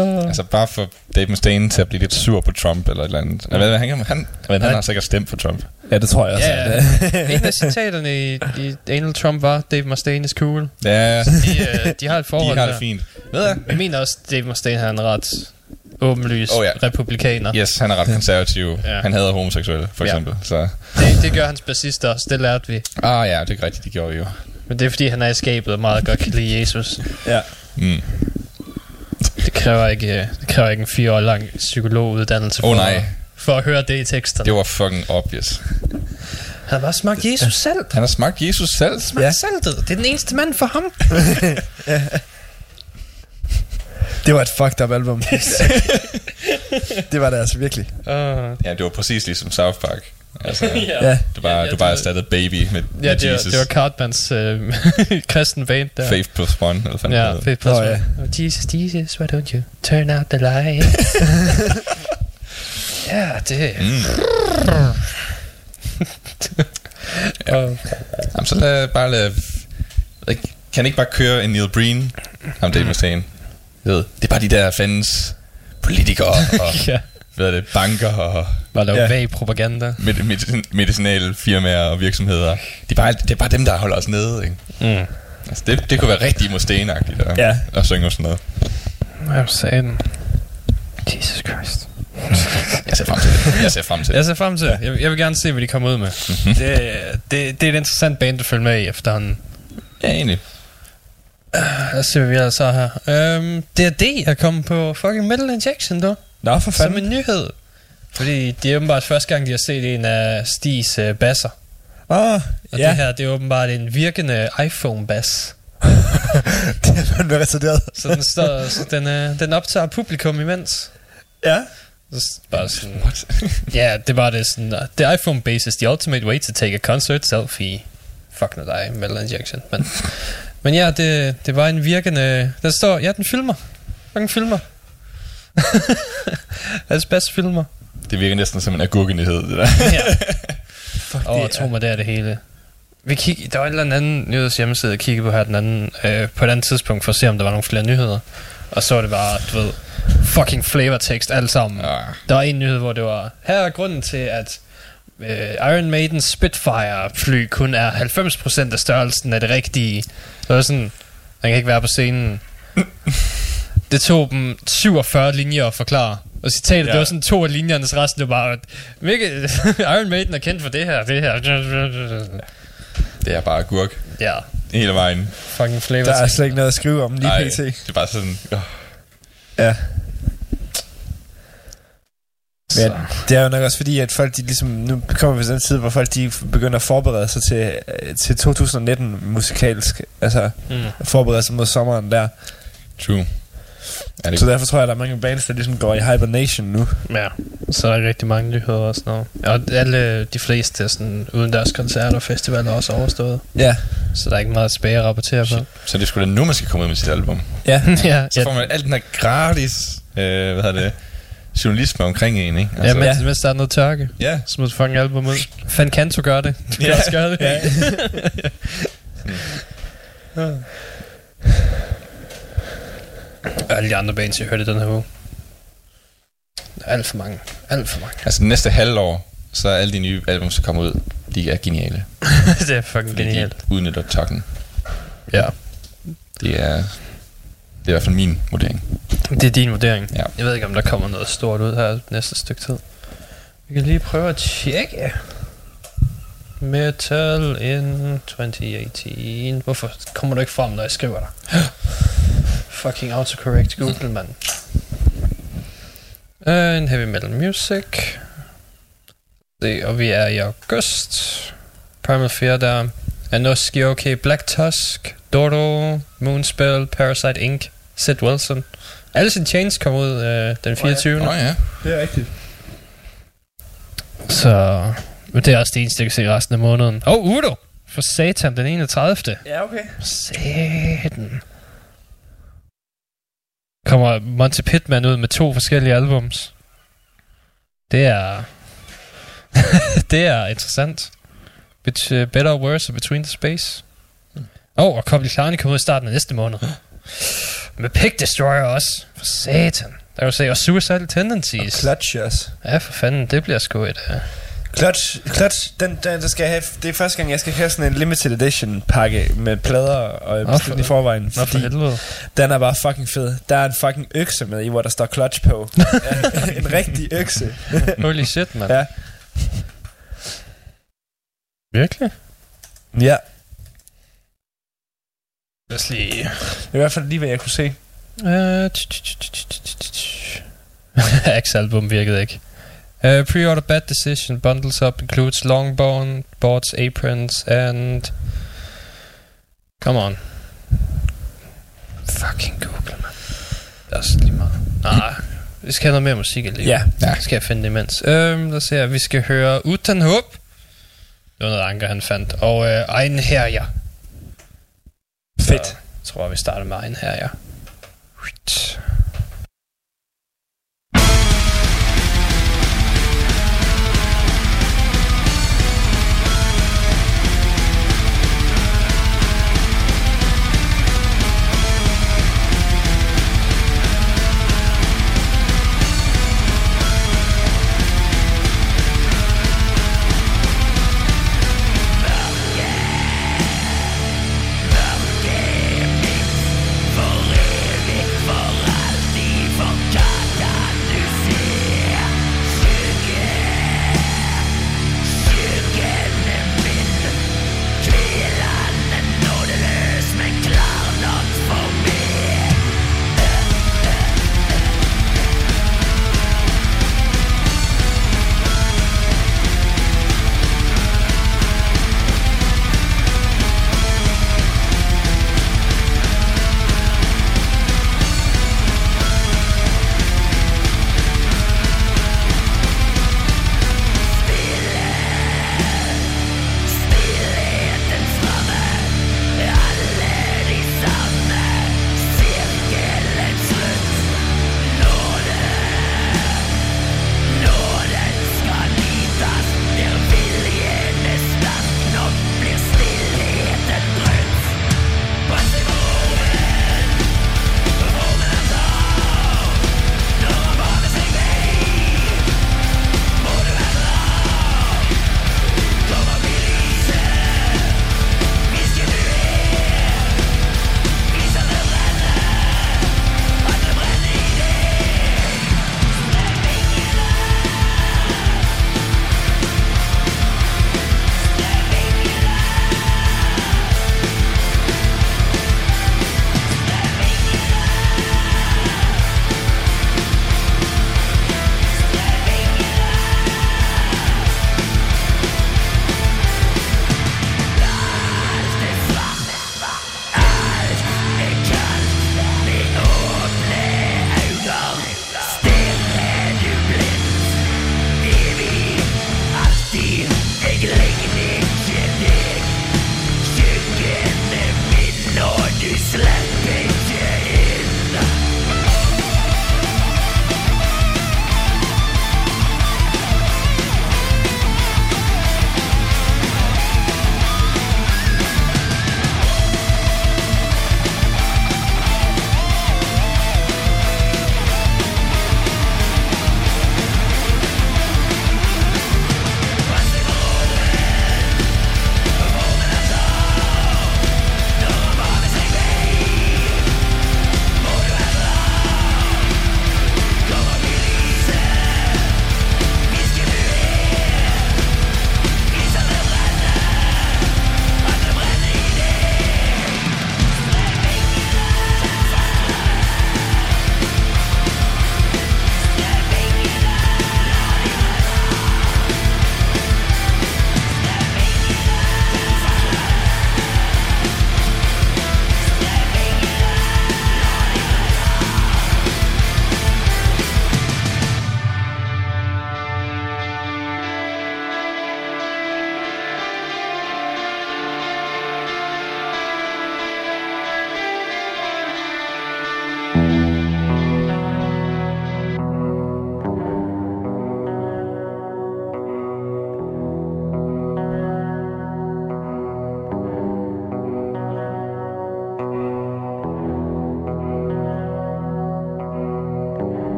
Altså bare for Dave Mustaine til at blive lidt sur på Trump eller et eller andet. Jeg ved, han, han, han, han, han har sikkert stemt for Trump. Ja, det tror jeg også. Ja, ja. en af citaterne i, i Anal Trump var, Dave Mustaine is cool. Ja, De, øh, de har et forhold de har det der. fint. Ved jeg? Jeg mener også, Dave Mustaine er en ret åbenlys Oh, ja. ja. republikaner. Yes, han er ret konservativ. Ja. Han hader homoseksuelle, for Ja. eksempel. Så. Det, det gør hans bassist også, det lærte vi. Ah ja, det er rigtigt, det gjorde vi jo. Men det er fordi, han er i skabet og meget godt kan lide Jesus. Ja. Mm. Det kræver ikke, øh, det kræver ikke en fire år lang psykologuddannelse Åh, for, nej. for at høre det i teksterne. Det var fucking obvious. Han har bare smagt Jesus selv. Han har smagt Jesus selv. Smagt ja. saltet. Det er den eneste mand for ham. *laughs* Det var et fucked up album. *laughs* det var det altså virkelig. Uh, Ja, det var præcis ligesom South Park. Altså, *laughs* Ja. Ja. Du bare, Ja, ja, ja, du bare erstattede baby med, ja, med det var, Jesus. det var Cartmans øh, *laughs* kristen band der. Faith plus one, eller fanden Ja. Faith plus Nå, one. ja. Oh, Jesus, Jesus, why don't you turn out the light? *laughs* ja, det... Mm. Og, Jamen, så lad, bare lad... Kan ikke bare køre en Neil Breen? Ham Dave Mustaine. Ved, det er bare de der fans politikere og ja, hvad er det, banker og bare lave Ja. vag propaganda. med, med, medicinale firmaer og virksomheder. Det er, bare, det er bare dem, der holder os nede. Ikke? Mm. Altså, det, det kunne være rigtig Mustaine-agtigt at, Ja. at synge og sådan noget. Jeg sagde den. Jesus Christ. *laughs* Jeg ser frem til det. Jeg ser frem til det. Jeg ser frem til det. Jeg, jeg vil gerne se, hvad de kommer ud med. Mhm. det, det, det er et interessant band at følge med i efterhånden. Ja, egentlig. Lad os se, hvad vi ellers har her. Um, D&D er kommet på fucking Metal Injection, du. Nå, for Som fanden. en nyhed. Fordi det er åbenbart første gang, de har set en af Stis uh, basser. Åh, Og ja. det her, det er åbenbart en virkende iPhone-bass. *laughs* det er fandme retarderet. Så den, står, så den, uh, den optager publikum imens. Ja. Så bare sådan, *laughs* ja, det var det sådan, uh, the iPhone bass is the ultimate way to take a concert selfie. Fuck nu dig, Metal Injection. Men, *laughs* men ja, det, det var en virkende, der står, ja, den filmer. Den filmer. Hans bedste filmer. Det virker næsten som en agurkenyhed, det der. ja. *laughs* Fuck, Og det tro mig, det er det hele. Vi kig, der var en eller anden nyheds hjemmeside, jeg kiggede på her den anden, øh, på et andet tidspunkt, for at se, om der var nogle flere nyheder. Og så var det bare, du ved, fucking flavortekst alle sammen. Ja. Der var en nyhed, hvor det var, her er grunden til, at øh, Iron Maiden Spitfire fly kun er 90% af størrelsen af det rigtige. Så var sådan, han kan ikke være på scenen. *laughs* Det tog dem 47 linjer at forklare. Og citatet, ja. Ja. det var sådan to af linjerne, så resten det var bare, hvilket *laughs* Iron Maiden er kendt for det her, det her. Det er bare agurk Ja, hele vejen. fucking flavor. Der er slet ikke noget at skrive om lige Ej, pt. det er bare sådan... Oh. Ja. Så. Men det er jo nok også fordi, at folk de ligesom, nu kommer vi til den tid, hvor folk de begynder at forberede sig til, øh, til 2019 musikalsk, altså Mm. forberede sig mod sommeren der. True. Ja, det, Så derfor tror jeg, at der er mange bands, der ligesom går i hibernation nu. Ja, så er der rigtig mange nyheder og sådan noget. Og alle de fleste sådan, udendørs koncerter og festivaler er også overstået. Ja. Så der er ikke meget tilbage at rapportere på. så det er sgu da nu, man skal komme ud med sit album. Ja. *laughs* ja, Så får man alt den her gratis, øh, hvad hedder det, journalisme omkring en, ikke? ja, mens, mens der er noget tørke. ja. Smid fucking album ud. Fan Kanto gør det. Du kan Ja. også gøre det. Ja. *laughs* Og alle de andre bands, jeg hørte den her uge. Alt for mange. Alt for mange. Altså næste halvår, så er alle de nye album, der kommer ud, de er geniale. *laughs* det er fucking genialt. de udnytter tokken. Ja. Det er, det er i hvert fald min vurdering. Det er din vurdering. Ja. Jeg ved ikke, om der kommer noget stort ud her næste stykke tid. Vi kan lige prøve at tjekke. Metal in 2018. Hvorfor kommer du ikke frem, når jeg skriver dig? *gasps* *gasps* Fucking autocorrect Google, mand. En heavy metal music. Det, og vi er i august. Primal Fear der. Anoski OK, Black Tusk, Dodo, Moonspell, Parasite Inc., Sid Wilson. Alice in Chains kom ud øh, den 24. Åh oh, ja. Det er rigtigt. Så men det er også det eneste, jeg kan se resten af måneden. Og oh, Udo! For satan, den 31. Ja, okay. Satan. Kommer Monty Pittman ud med to forskellige albums. Det er... *laughs* det er interessant. Bet- uh, Better or Worse og Between the Space. Åh, oh, og Cobley Clarny kommer ud i starten af næste måned. Med Pig Destroyer også. For satan. Der kan du se, og Suicidal Tendencies. Clutch også. Ja, for fanden, det bliver sgu et... Uh... Clutch, Clutch den, den, der skal have, det er første gang, jeg skal have sådan en limited edition pakke med plader, og jeg bestilte i forvejen, Nå, for helvede. den er bare fucking fed. Der er en fucking økse med i, hvor der står Clutch på. *laughs* En rigtig økse. Holy shit, mand. Ja. Virkelig? Ja, Lad os lige... det er i hvert fald lige, hvad jeg kunne se. Uh, *laughs* Axe-album virkede ikke. Uh, pre-order Bad Decision bundles up includes longboard, boards, aprons, and... Come on. Fucking Google, man. Det er også lige meget. Nej, vi skal have noget mere musik alligevel. Ja. ja. Skal jeg finde det imens. Um, lad os se her. Vi skal høre Utan Håb. Det var noget Anker, han fandt. Og uh, Egen her, ja. Fedt. Så, jeg tror, vi starter med Egen her, ja.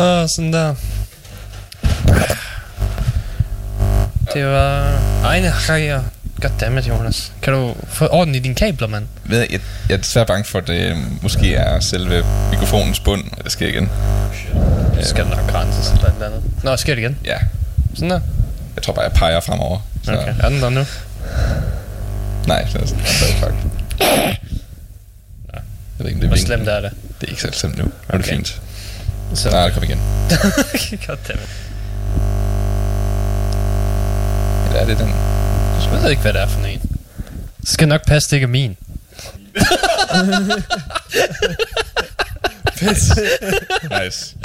Åh, sådan der. Det var egne hajer. Goddammit, Jonas. Kan du få orden i dine kabler, mand? Ved jeg, jeg, jeg er desværre bange for, at det måske er selve mikrofonens bund, det sker igen. Det skal nok grænses eller et andet. Nå, sker det igen? Ja. Sådan der? Jeg tror bare, jeg peger fremover. Så, Okay, er den der nu? Nej, det er sådan, fuck. *coughs* Jeg ved ikke, det er Hvor slemt er det? Det er ikke så slemt nu. Er det Okay. fint? Så- Nej, det kom igen. *laughs* Goddammit. Eller er det den? Jeg ved ikke, hvad det er for en. Det skal nok passe, det ikke er min. *laughs* nice.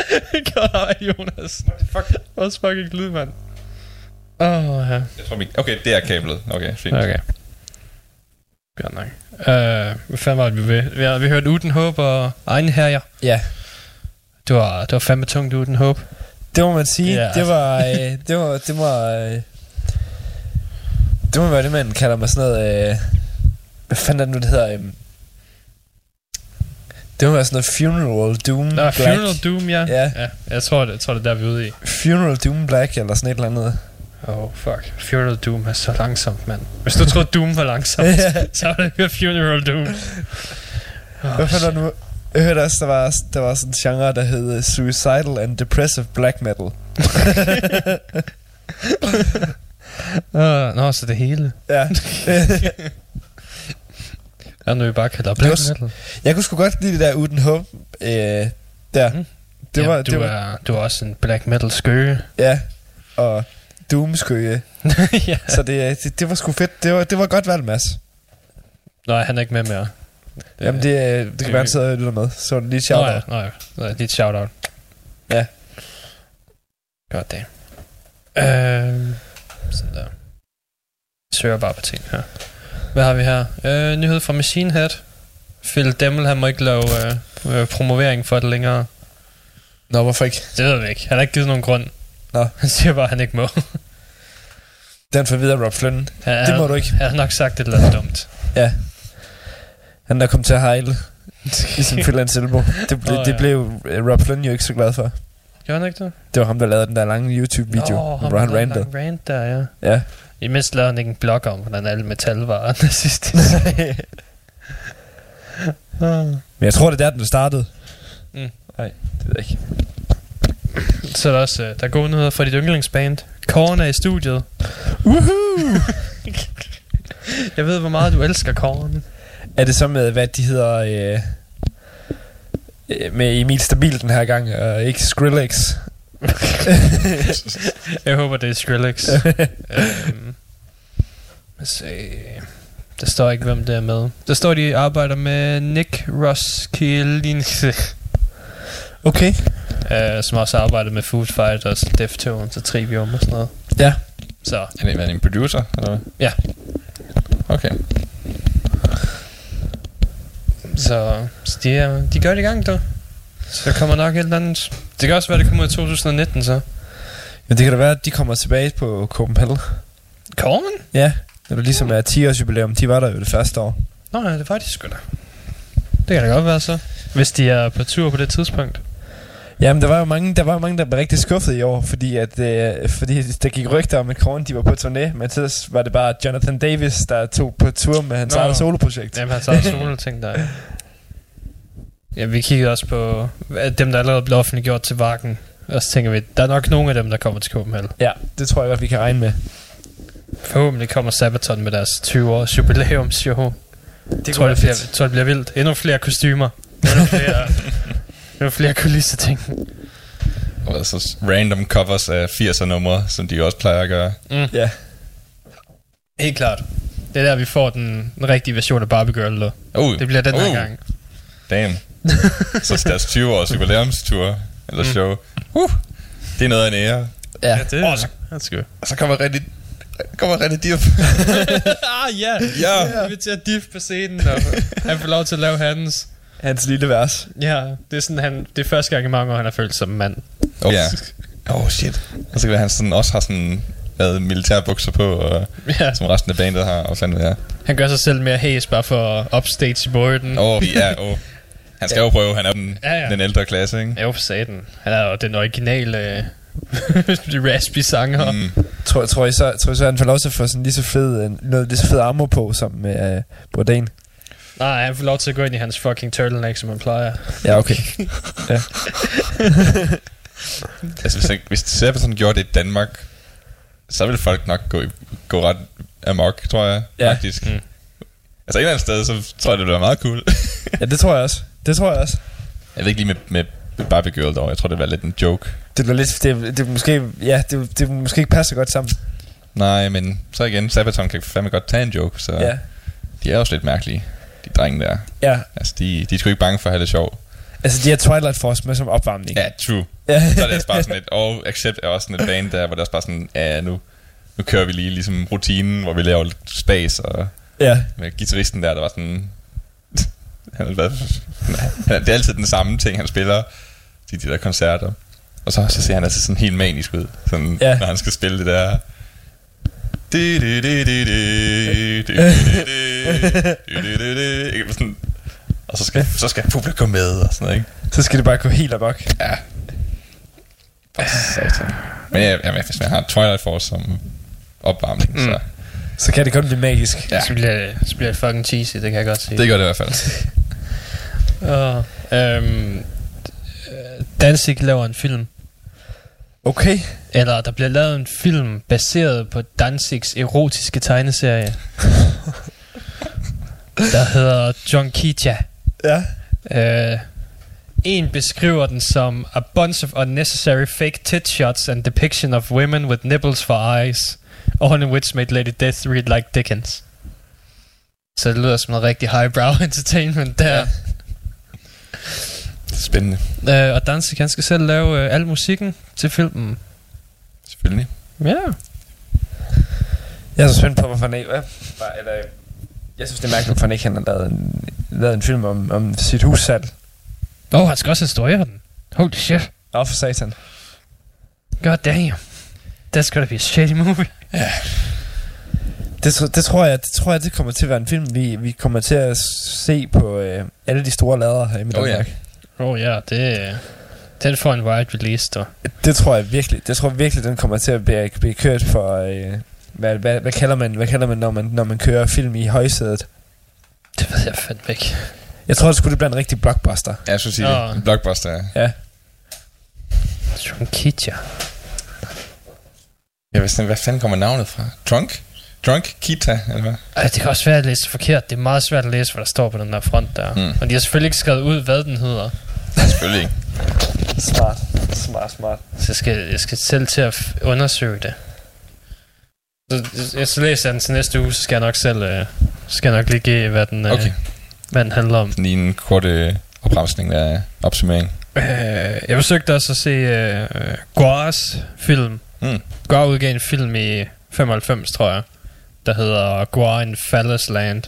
Godt arbejde, Jonas. Fuck. Også fucking lyd, mand. Åh, oh, ja. Jeg tror, vi... Okay, det er kablet. Okay, fint. Okay. Godt nok. Uh, hvad fanden var det, vi ved? Vi har, vi hørte Uden Håb og Egen Herjer. Ja. Det var, det var fandme tungt Uden Håb. Det må man sige. Ja. Det var... Øh, det var... Det var... Øh, det må være det, man kalder mig sådan noget... Øh, hvad fanden er det nu, det hedder? Øh, det må være sådan noget Funeral Doom Nå, Black. Funeral Doom, ja. Ja. ja. Jeg tror, det, jeg tror, det er der, vi er ude i. Funeral Doom Black, eller sådan et eller andet. Oh, fuck. Funeral Doom er så langsomt, mand. Hvis du troede, Doom var langsomt, *laughs* så var det Funeral Doom. Oh, Hvad fanden er nu? Jeg hørte også, der var, der var sådan en genre, der hed Suicidal and Depressive Black Metal. *laughs* Uh, nå, så det hele. ja. *laughs* Er nu, vi bare kalder Det black var metal? Jeg kunne sgu godt lide det der uden håb. Øh, der. Det Mm. Jamen, var, du, det var, er, du er også en black metal skøge. Ja, og Doomskøge. *laughs* ja. Så det, det, det var sgu fedt. Det var, det var godt valgt, Mads. Nej, han er ikke med mere. Jamen, det, øh, det kan være, han sidder og lytter med. Så lige et shout Nå ja, nå ja. Nå ja, lige et shout-out. Ja. Godt det. Øh, sådan der. Jeg søger bare på ting her. Hvad har vi her? Øh, nyhed fra Machine Head. Phil Demmel, han må ikke lave øh, øh, promovering for det længere. Nå, hvorfor ikke? Det ved vi ikke. Han har ikke givet nogen grund. Nå. *laughs* Han siger bare, at han ikke må. Den får videre Rob Flynn. Han, Det må du ikke. Han har nok sagt et eller andet dumt. Ja. Han der kom til at hejle. ligesom Phil Anselmo. Det, ble, oh, det ja. blev øh, Rob Flynn jo ikke så glad for. Gjorde han ikke det? Det var ham, der lavede den der lange YouTube-video, Nå, hvor han der rantede. Rant der, ja. Ja. Imens lavede han ikke en blog om, hvordan alle metal var nazistisk. *laughs* Men jeg tror, det er der, den startede. Mm. Nej, det ved jeg ikke. Så er der også, øh, der er gode nyheder fra dit yndlingsband. Korn er i studiet. Woohoo! *laughs* Jeg ved, hvor meget du elsker Korn. Er det så med, hvad de hedder... Øh, øh, med Emil Stabil den her gang, og ikke Skrillex? *laughs* Jeg håber, det er Skrillex. *laughs* øhm, lad os se. Der står ikke, hvem det er med. Der står, de arbejder med Nick Roskilde, Okay. øh, som også arbejder med Food Fighters, Deftones og Trivium og sådan noget. Ja. Så, Er det, er en producer? Eller? hvad? Ja. Okay. Så, så de, er, de gør det i gang, du. Så der kommer nok et eller andet. Det kan også være, det kommer i 2019, så. Men det kan da være, at de kommer tilbage på Copenhagen. Korn? Ja, når det ligesom er 10 års jubilæum. De var der jo det første år. Nå ja, det var de sgu da. Det kan da godt være så. Hvis de er på tur på det tidspunkt. Jamen, der var jo mange, der, var mange, der blev rigtig skuffet i år, fordi, at, øh, fordi der gik rygter om, at Korn de var på turné, men så var det bare Jonathan Davis, der tog på tur med hans Nå. eget soloprojekt. Jamen, han tager solo ting der. ja. Vi kiggede også på dem, der allerede blev offentliggjort til Varken. Og så tænker vi, der er nok nogle af dem, der kommer til Copenhagen. Ja, det tror jeg godt, vi kan regne med. Forhåbentlig kommer Sabaton med deres 20 års jubilæumsshow. Det tror, det bliver, tror, det bliver vildt. Endnu flere kostymer. Endnu flere, *laughs* endnu flere kulisseting. Og så random covers af 80'er numre, som de også plejer at gøre. Mm. Ja. Helt klart. Det er der, vi får den, den rigtige version af Barbie Girl. Uh, Det bliver den her uh, gang. Damn. *laughs* så deres 20 års jubilæumstur, eller Mm. show. Uh, det er noget af en ære. Ja. det Og så, er sgu. og så kommer rigtig, kommer rigtig div. *laughs* ah, ja. Ja. Vi inviterer Diff på scenen, og han får lov til at lave hans. Hans lille vers. Ja, det er sådan, han, det er første gang i mange år, han har følt som mand. Oh, ja. Oh shit. Og så kan det være, at han sådan også har sådan lavet militærbukser på, og, Ja. som resten af bandet har, og det er. Han gør sig selv mere hæs, bare for upstage i borden. Åh, oh, ja, åh. Oh. Han skal jo prøve, han er den, Ja, ja. den ældre klasse, ikke? Jo, for satan. Han er jo den originale *laughs* øh, raspy sanger. Mm. Tror, tror, I så, tror I så, han får lov til at få sådan lige så fed, en- noget lige så fed armor på, som med øh, Bourdain? Nej, han får lov til at gå ind i hans fucking turtleneck, som han plejer. Ja, okay. *laughs* ja. *laughs* Altså, hvis, han- hvis Sebastian gjorde det i Danmark, så ville folk nok gå, i- gå ret amok, tror jeg, Ja. faktisk. Mm. Altså, et eller andet sted, så tror jeg, det ville være meget cool. *laughs* ja, det tror jeg også. Det tror jeg også. jeg ved ikke lige med, med Barbie Girl dog. Jeg tror, det var lidt en joke. Det er lidt, det, det er måske, ja, det, det måske ikke passer godt sammen. Nej, men så igen, Sabaton kan fandme godt tage en joke, så Ja. de er også lidt mærkelige, de drenge der. Ja. Altså, de, de er sgu ikke bange for at have det sjovt. Altså, de har Twilight Force med som opvarmning. Ja, true. Ja. så er det også bare sådan et, og Accept er også sådan et band der, hvor det er også bare sådan, ja, nu, nu kører vi lige ligesom rutinen, hvor vi laver lidt space, og Ja. med guitaristen der, der var sådan, *laughs* han har været, det er altid den samme ting, han spiller til de der koncerter. Og så, så ser han altså sådan helt manisk ud, sådan, Ja. når han skal spille det der... Og så skal, så skal publikum med og sådan noget, ikke? Så skal det bare gå helt amok. Ja. Satan. Men jeg, jeg, hvis man har Twilight Force som opvarmning, mm. så... Så kan det godt blive magisk. Ja. Så, bliver, så bliver det fucking cheesy, det kan jeg godt se. Det gør det i hvert fald. Og, øhm, Danzig laver en film. Okay. Eller der bliver lavet en film baseret på Danzigs erotiske tegneserie. *laughs* der hedder John Kitja. Ja. Øh, en beskriver den som a bunch of unnecessary fake tit shots and depiction of women with nipples for eyes, all in which made Lady Death read like Dickens. Så det lyder som noget rigtig highbrow *laughs* entertainment der. Ja. Spændende. Øh, og Danzig han skal selv lave øh, al musikken til filmen. Selvfølgelig. Ja. Jeg er så spændt på, hvorfor han ikke... Eller, jeg synes, det er mærkeligt, hvorfor han ikke han har lavet en, lavet en film om, om sit hussalg. Åh, oh, han skal også instruere den. Holy shit. Åh, for satan. God damn. That's gonna be a shitty movie. Ja. Det, det, tror jeg, det tror jeg, det kommer til at være en film, vi, vi kommer til at se på øh, alle de store lader her i Oh, ja. Oh, ja, det... Den får en wide release, dog. Det tror jeg virkelig. Det tror jeg virkelig, den kommer til at blive, blive kørt for... Øh, hvad, hvad, hvad, kalder man, hvad kalder man, når man, når man kører film i højsædet? Det ved jeg fandme ikke. Jeg tror, det skulle det blive en rigtig blockbuster. Ja, jeg skulle sige Nå. det. En blockbuster, ja. Ja. John Kitja. Jeg vidste, hvad fanden kommer navnet fra? Drunk? Drunk Kita, eller hvad? Ej, det kan også være, at jeg læser forkert. Det er meget svært at læse, hvad der står på den der front der. Mm. Og de har selvfølgelig ikke skrevet ud, hvad den hedder. Selvfølgelig ikke. Smart. Smart, smart. Så jeg skal, jeg skal selv til at f- undersøge det. Så, jeg, så læser jeg den til næste uge, så skal jeg nok selv... Øh, skal jeg nok lige give, hvad den, øh, Okay. hvad den handler om. Lige en kort øh, opremsning af opsummering. Øh, jeg forsøgte også at se øh, Guars film. Mm. Guar udgav en film i 95, tror jeg, der hedder Guar Phallus Land.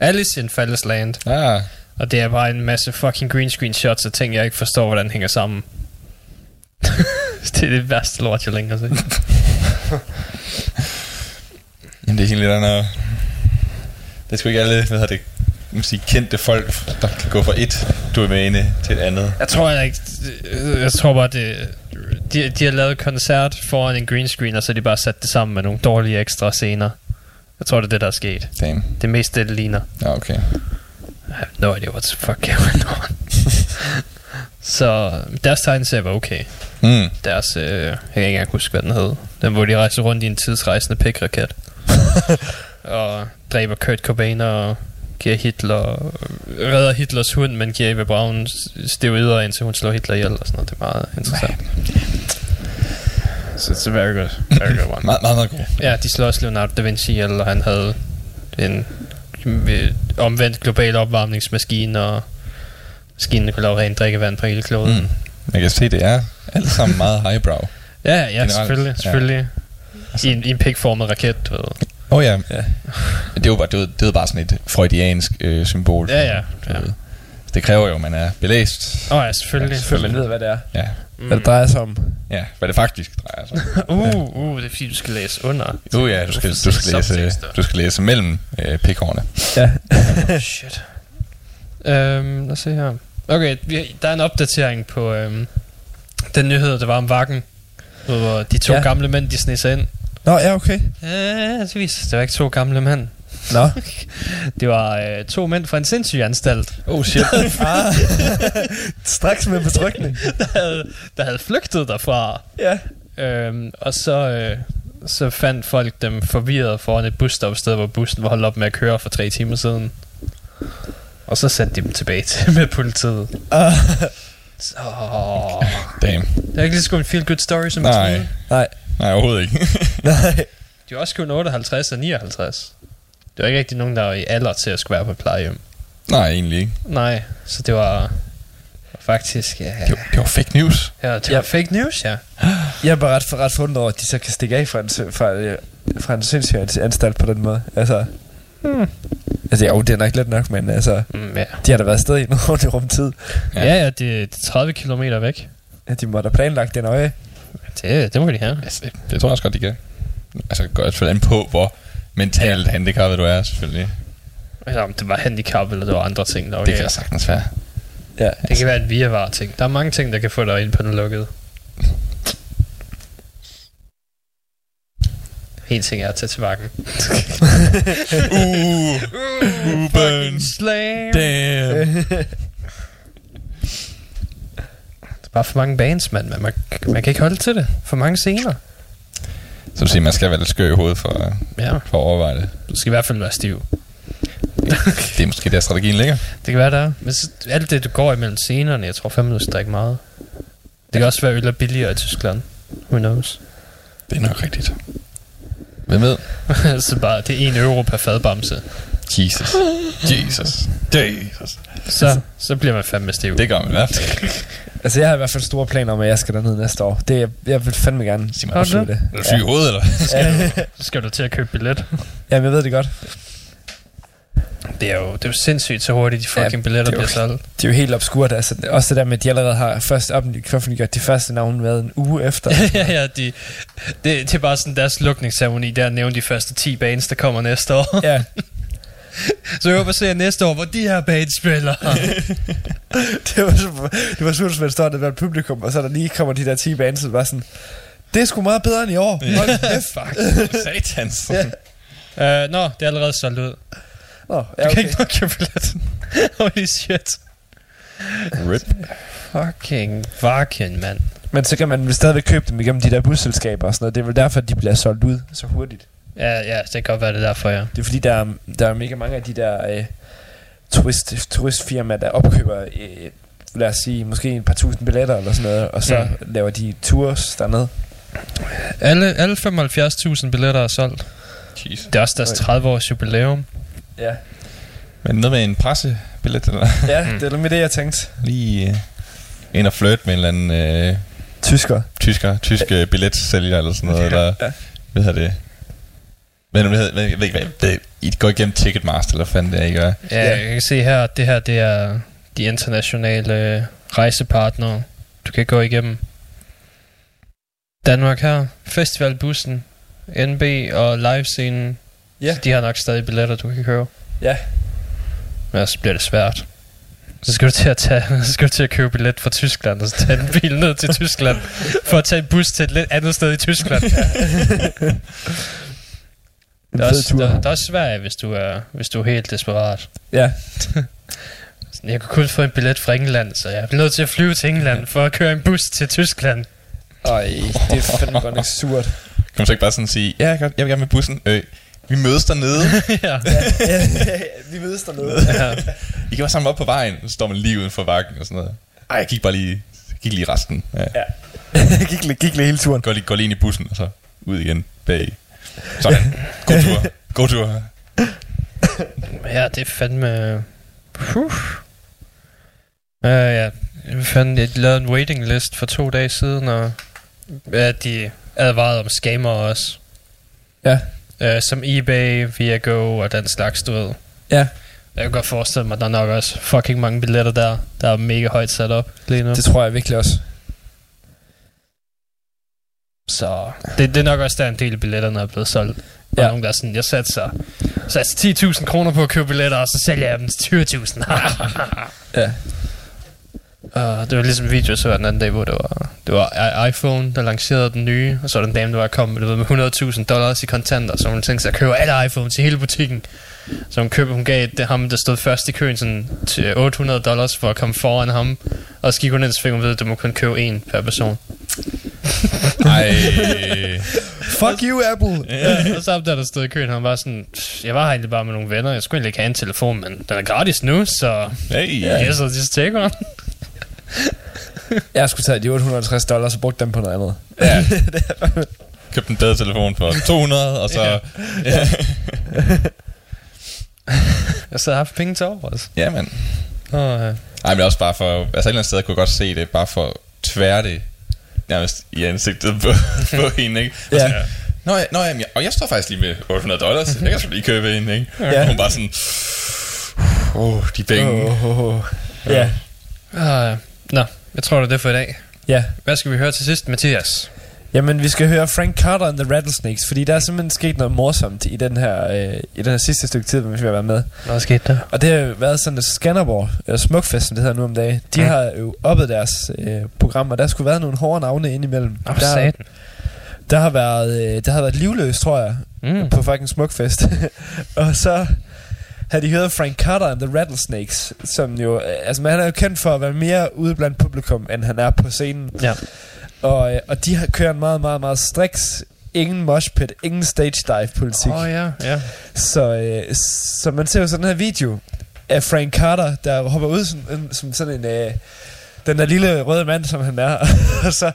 Alice in Phallus Land. Ah, Og det er bare en masse fucking green screen shots og ting, jeg ikke forstår, hvordan hænger sammen. *laughs* det er det værste lort, jeg længere set. *laughs* jamen det er helt lidt andet. Det er sgu ikke alle, hvad hedder det, sige, kendte folk, der kan gå fra et domæne til et andet. Jeg tror jeg ikke... Jeg tror bare, det... De, de har lavet koncert foran en green screen, og så har de bare sat det sammen med nogle dårlige ekstra scener. Jeg tror, det er det, der er sket. Damn. Det er mest det, ligner. Ja, okay. I have no idea what the fuck going on. *laughs* så deres tegneserie var okay. Mm. Deres, øh, jeg kan ikke engang huske, hvad den hed. Den, hvor de rejser rundt i en tidsrejsende pikraket. *laughs* og dræber Kurt Cobain og giver Hitler, redder Hitlers hund, men giver Eva Braun steroider, indtil hun slår Hitler ihjel og sådan noget. Det er meget interessant. It's a very good, very good one. *laughs* Meget, meget, meget god. Ja, de slår også Leonardo da Vinci og han havde en øh, omvendt global opvarmningsmaskine, og maskinen kunne lave rent drikkevand på hele kloden. Mm. Man kan se, det er alle sammen meget highbrow. Ja, ja, Generelt, selvfølgelig, ja. selvfølgelig. I, en, I en pikformet raket, du ved. Åh oh, ja. ja. Det var bare, det var, det var bare sådan et freudiansk øh, symbol. Ja, ja, Du ja. ved. Det kræver jo, at man er belæst. Åh oh, ja, selvfølgelig. Ja, Før man ved, hvad det er. Ja. Hvad det drejer sig om. ja, hvad det faktisk drejer sig om. *laughs* uh, uh, det er fordi, du skal læse under. Uh, ja, du skal, du skal, læse, du skal læse mellem øh, pikhårene. Ja. *laughs* Oh, shit. Øhm, lad os se her. Okay, vi, der er en opdatering på øhm, den nyhed, der var om Vakken. Hvor de to Ja. gamle mænd, de sneg sig ind. Nå, ja, okay. Ja, det var ikke to gamle mænd. Nå. Det var øh, to mænd fra en sindssyg anstalt. Oh shit. *laughs* ah, *laughs* straks med betrykning. *laughs* der, havde, der havde flygtet derfra. Ja. Øhm, og så, øh, så fandt folk dem forvirret foran et busstopsted, hvor bussen var holdt op med at køre for tre timer siden. Og så sendte de dem tilbage til med politiet. Ah, Så... Damn. Det er ikke lige så en feel good story, som Nej. nej, Nej, overhovedet ikke. nej. De var også kun 58 og 59. Det var ikke rigtig nogen, der var i alder til at skulle være på et plejehjem. Nej, egentlig ikke. Nej, så det var faktisk... Ja, Det var, det var fake news. ja, det Ja. var fake news, ja. Jeg er bare ret, ret fundet over, at de så kan stikke af fra en, fra, fra en sindssyg anstalt på den måde. Altså, Hmm. altså jo, det er nok lidt nok, men altså, Mm, ja. de har da været afsted i noget *laughs* ordentligt rumtid. Ja, ja, det, det er 30 km væk. Ja, de må da planlagt det nøje. Det, det må de have. Altså, det, det tror jeg også godt, de kan. Altså, det går selvfølgelig an på, hvor mentalt handicappet du er, selvfølgelig. Eller om det var handicap, eller det var andre ting, der var Det kan sagtens være. Ja. Det kan være et virvar ting. Der er mange ting, der kan få dig ind på den lukkede. En ting er at tage til vakken. *laughs* Uh, Fucking slam! damn. Det er bare for mange bands, mand. Man, man, man kan ikke holde til det. For mange scener. Så du siger, man skal være lidt skør i hovedet for, Ja. for at overveje det. Du skal i hvert fald være stiv. Det er måske der strategien ligger. Det kan være, der er. Men så, alt det, du går imellem scenerne, jeg tror fandme, du skal drikke meget. Det kan også være, øl er billigere i Tyskland. Who knows? Det er nok rigtigt. Hvem ved? *laughs* så bare, det er 1 euro per fadbamse. Jesus. *laughs* Jesus. Jesus. Så, så bliver man fandme stiv. Det gør man i hvert fald. *laughs* Altså, jeg har i hvert fald store planer om, at jeg skal derned næste år. Det, jeg, jeg vil fandme gerne Sig mig, opleve det? Er du syg i hovedet, eller? Ja. Så skal du til at købe billet. Jamen, jeg ved det godt. Det er jo, det er jo sindssygt, så hurtigt de fucking Ja, billetter er jo- bliver solgt. Det er jo helt obskurt. Altså, også det der med, at de allerede har først offentliggjort de første navne været en uge efter. *laughs* ja, ja, de, det, det er bare sådan deres lukningsceremoni, der nævner de første 10 bands, der kommer næste år. ja, *laughs* så jeg håber at se næste år, hvor de her bands spiller. *laughs* det var, så, det var hvis man står der publikum, og så der lige kommer de der 10 bands, og bare sådan, det er sgu meget bedre end i år. Hold *laughs* kæft. Fuck. Satans. Ja. uh, Nå, det er allerede solgt ud. Nå, Du ja, kan okay. ikke nok købe billetten. Holy shit. Rip. Fucking vakken, mand. Men så kan man stadigvæk købe dem igennem de der busselskaber og sådan noget. Det er vel derfor, at de bliver solgt ud så hurtigt. Ja, ja, det kan godt være det er derfor, ja. Det er fordi, der er, der er mega mange af de der øh, turist, turistfirmaer, der opkøber, øh, lad os sige, måske et par tusind billetter eller sådan noget, og så Mm. laver de tours dernede. Alle, alle 75.000 billetter er solgt. Jesus. Det er også deres 30 års jubilæum. Ja, Men noget med en pressebillet, eller? ja Mm. det er med det, jeg tænkte. Lige øh, ind og flirt med en eller anden øh, Tysker. tysker, tysk øh, billetsælger eller sådan noget, eller Ja. hvad hedder det? Men jeg ved ikke hvad, det, I går igennem Ticketmaster, eller fanden det er, I gør? Ja, jeg kan se her, at det her det er de internationale rejsepartnere, du kan gå igennem. Danmark her, Festivalbussen, NB og livescenen. Ja. Så de har nok stadig billetter, du kan købe. Ja. Men så bliver det svært. Så skal du til at tage, *laughs* så skal du til at købe billet fra Tyskland, og så tage en bil ned til Tyskland, for at tage en bus til et lidt andet sted i Tyskland. *laughs* Der er, også, tur. der, der er også Sverige, hvis du er, hvis du er helt desperat. Ja. *laughs* Jeg kunne kun få en billet fra England, så jeg bliver nødt til at flyve til England for at køre en bus til Tyskland. Ej, det er fandme godt nok surt. Kan man så ikke bare sådan sige, ja, jeg vil gerne med bussen. Øh, vi mødes dernede. *laughs* ja. ja, ja, vi mødes dernede. *laughs* ja. I kan bare samle op på vejen. Så står man lige uden for vakken og sådan noget. Ej, jeg gik bare lige, gik lige resten. Ja. Ja. gik, lige- gik lige hele turen. Går lige, går lige ind i bussen, og så ud igen bag. Sådan. God tur. God tur. ja, det er fandme... Puh. Ja, ja. Jeg fandt, jeg lavede en waiting list for to dage siden, og ja, de advarede om scammer også. Ja. Uh, som eBay, Viago og den slags, du ved. Ja. Jeg kan godt forestille mig, at der er nok også fucking mange billetter der, der er mega højt sat op lige nu. Det tror jeg virkelig også. Så det, det er nok også der en del af billetterne er blevet solgt. Der Ja. nogen, der er sådan, jeg satser, satser 10.000 kroner på at købe billetter, og så sælger jeg dem til 20.000. *laughs* Ja. *laughs* Og det var ligesom en video, så den anden dag, hvor det var, det var iPhone, der lancerede den nye, og så var der en dame, der var kommet ved, med 100.000 dollars i kontanter, så hun tænkte sig at købe alle iPhones i hele butikken. Så hun, købte, hun gav det ham, der stod først i køen, sådan til 800 dollars for at komme foran ham. Og så gik hun ind, så fik hun ved, at du må kun købe en per person. Ej. Fuck you, Apple. Ja, og så op der, der stod i køen, han var sådan, "Pff, jeg var her egentlig bare med nogle venner, jeg skulle egentlig ikke have en telefon, men den er gratis nu, så Hey. yeah. yes, I'll just take one. Jeg skulle tage de 850 dollars og bruge dem på noget andet. Ja. *laughs* Købte en bedre telefon for 200, og så... Ja. *laughs* Ja. *laughs* Jeg så har haft penge til over også. ja, men... Og, øh, Ej, men også bare for... Altså et eller andet sted kunne jeg godt se det, bare for at tvære det nærmest i ansigtet på, *laughs* på hende, ikke? Og Ja. sådan, Nå, ja, nå ja, jeg, og jeg står faktisk lige med 800 dollars. Jeg kan sgu lige købe en, ikke? Ja. Og hun bare sådan... Åh, oh, de penge. Oh, oh, oh. Ja, øh, nå, jeg tror, det er det for i dag. ja. Hvad skal vi høre til sidst, Mathias? Jamen, vi skal høre Frank Carter and the Rattlesnakes, fordi der er simpelthen sket noget morsomt i den her, øh, i den her sidste stykke tid, mens vi har været med. Hvad skete der? Og det har været sådan, at Skanderborg, eller Smukfest, som det hedder nu om dagen, de Mm. har jo oppet deres øh, program, og der skulle være nogle hårde navne indimellem. Åh, der, satan. der har været, øh, der har været livløs, tror jeg, Mm. på fucking Smukfest. *laughs* og så havde de hørt Frank Carter and the Rattlesnakes, som jo, øh, altså man er jo kendt for at være mere ude blandt publikum, end han er på scenen. Ja. Og, øh, og de har kørt en meget, meget, meget striks, ingen moshpit, ingen stage dive politik. Åh oh, ja, ja. Så, øh, så man ser jo sådan her video af Frank Carter, der hopper ud som, en- som sådan en... Øh, den der lille røde mand, som han er. *laughs* og så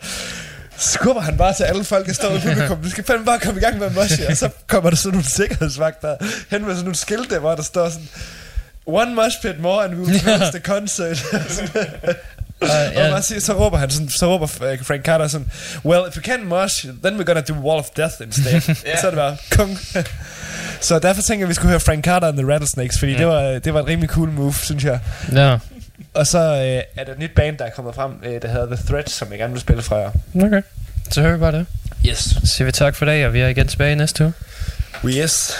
skubber han bare til alle folk, der står i publikum. Du skal fandme bare komme i gang med mosh. Og så kommer der sådan nogle sikkerhedsvagter hen med sådan nogle skilte, hvor der står sådan... One mosh pit more and we will close the concert. *laughs* Og ja. bare siger, så råber han sådan, så råber øh, Frank Carter sådan, well, if you can't mosh, then we're gonna do Wall of Death instead. *laughs* Så er det bare, kung. så derfor tænker jeg, at vi skulle høre Frank Carter and the Rattlesnakes, fordi mm. det, var, det var et rimelig cool move, synes jeg. ja. Og så øh, er der et nyt band, der er kommet frem, øh, der hedder The Threat, som jeg gerne vil spille fra jer. Okay. Så hører vi bare det. Yes. Så siger vi tak for i dag, og vi er igen tilbage næste uge. Yes.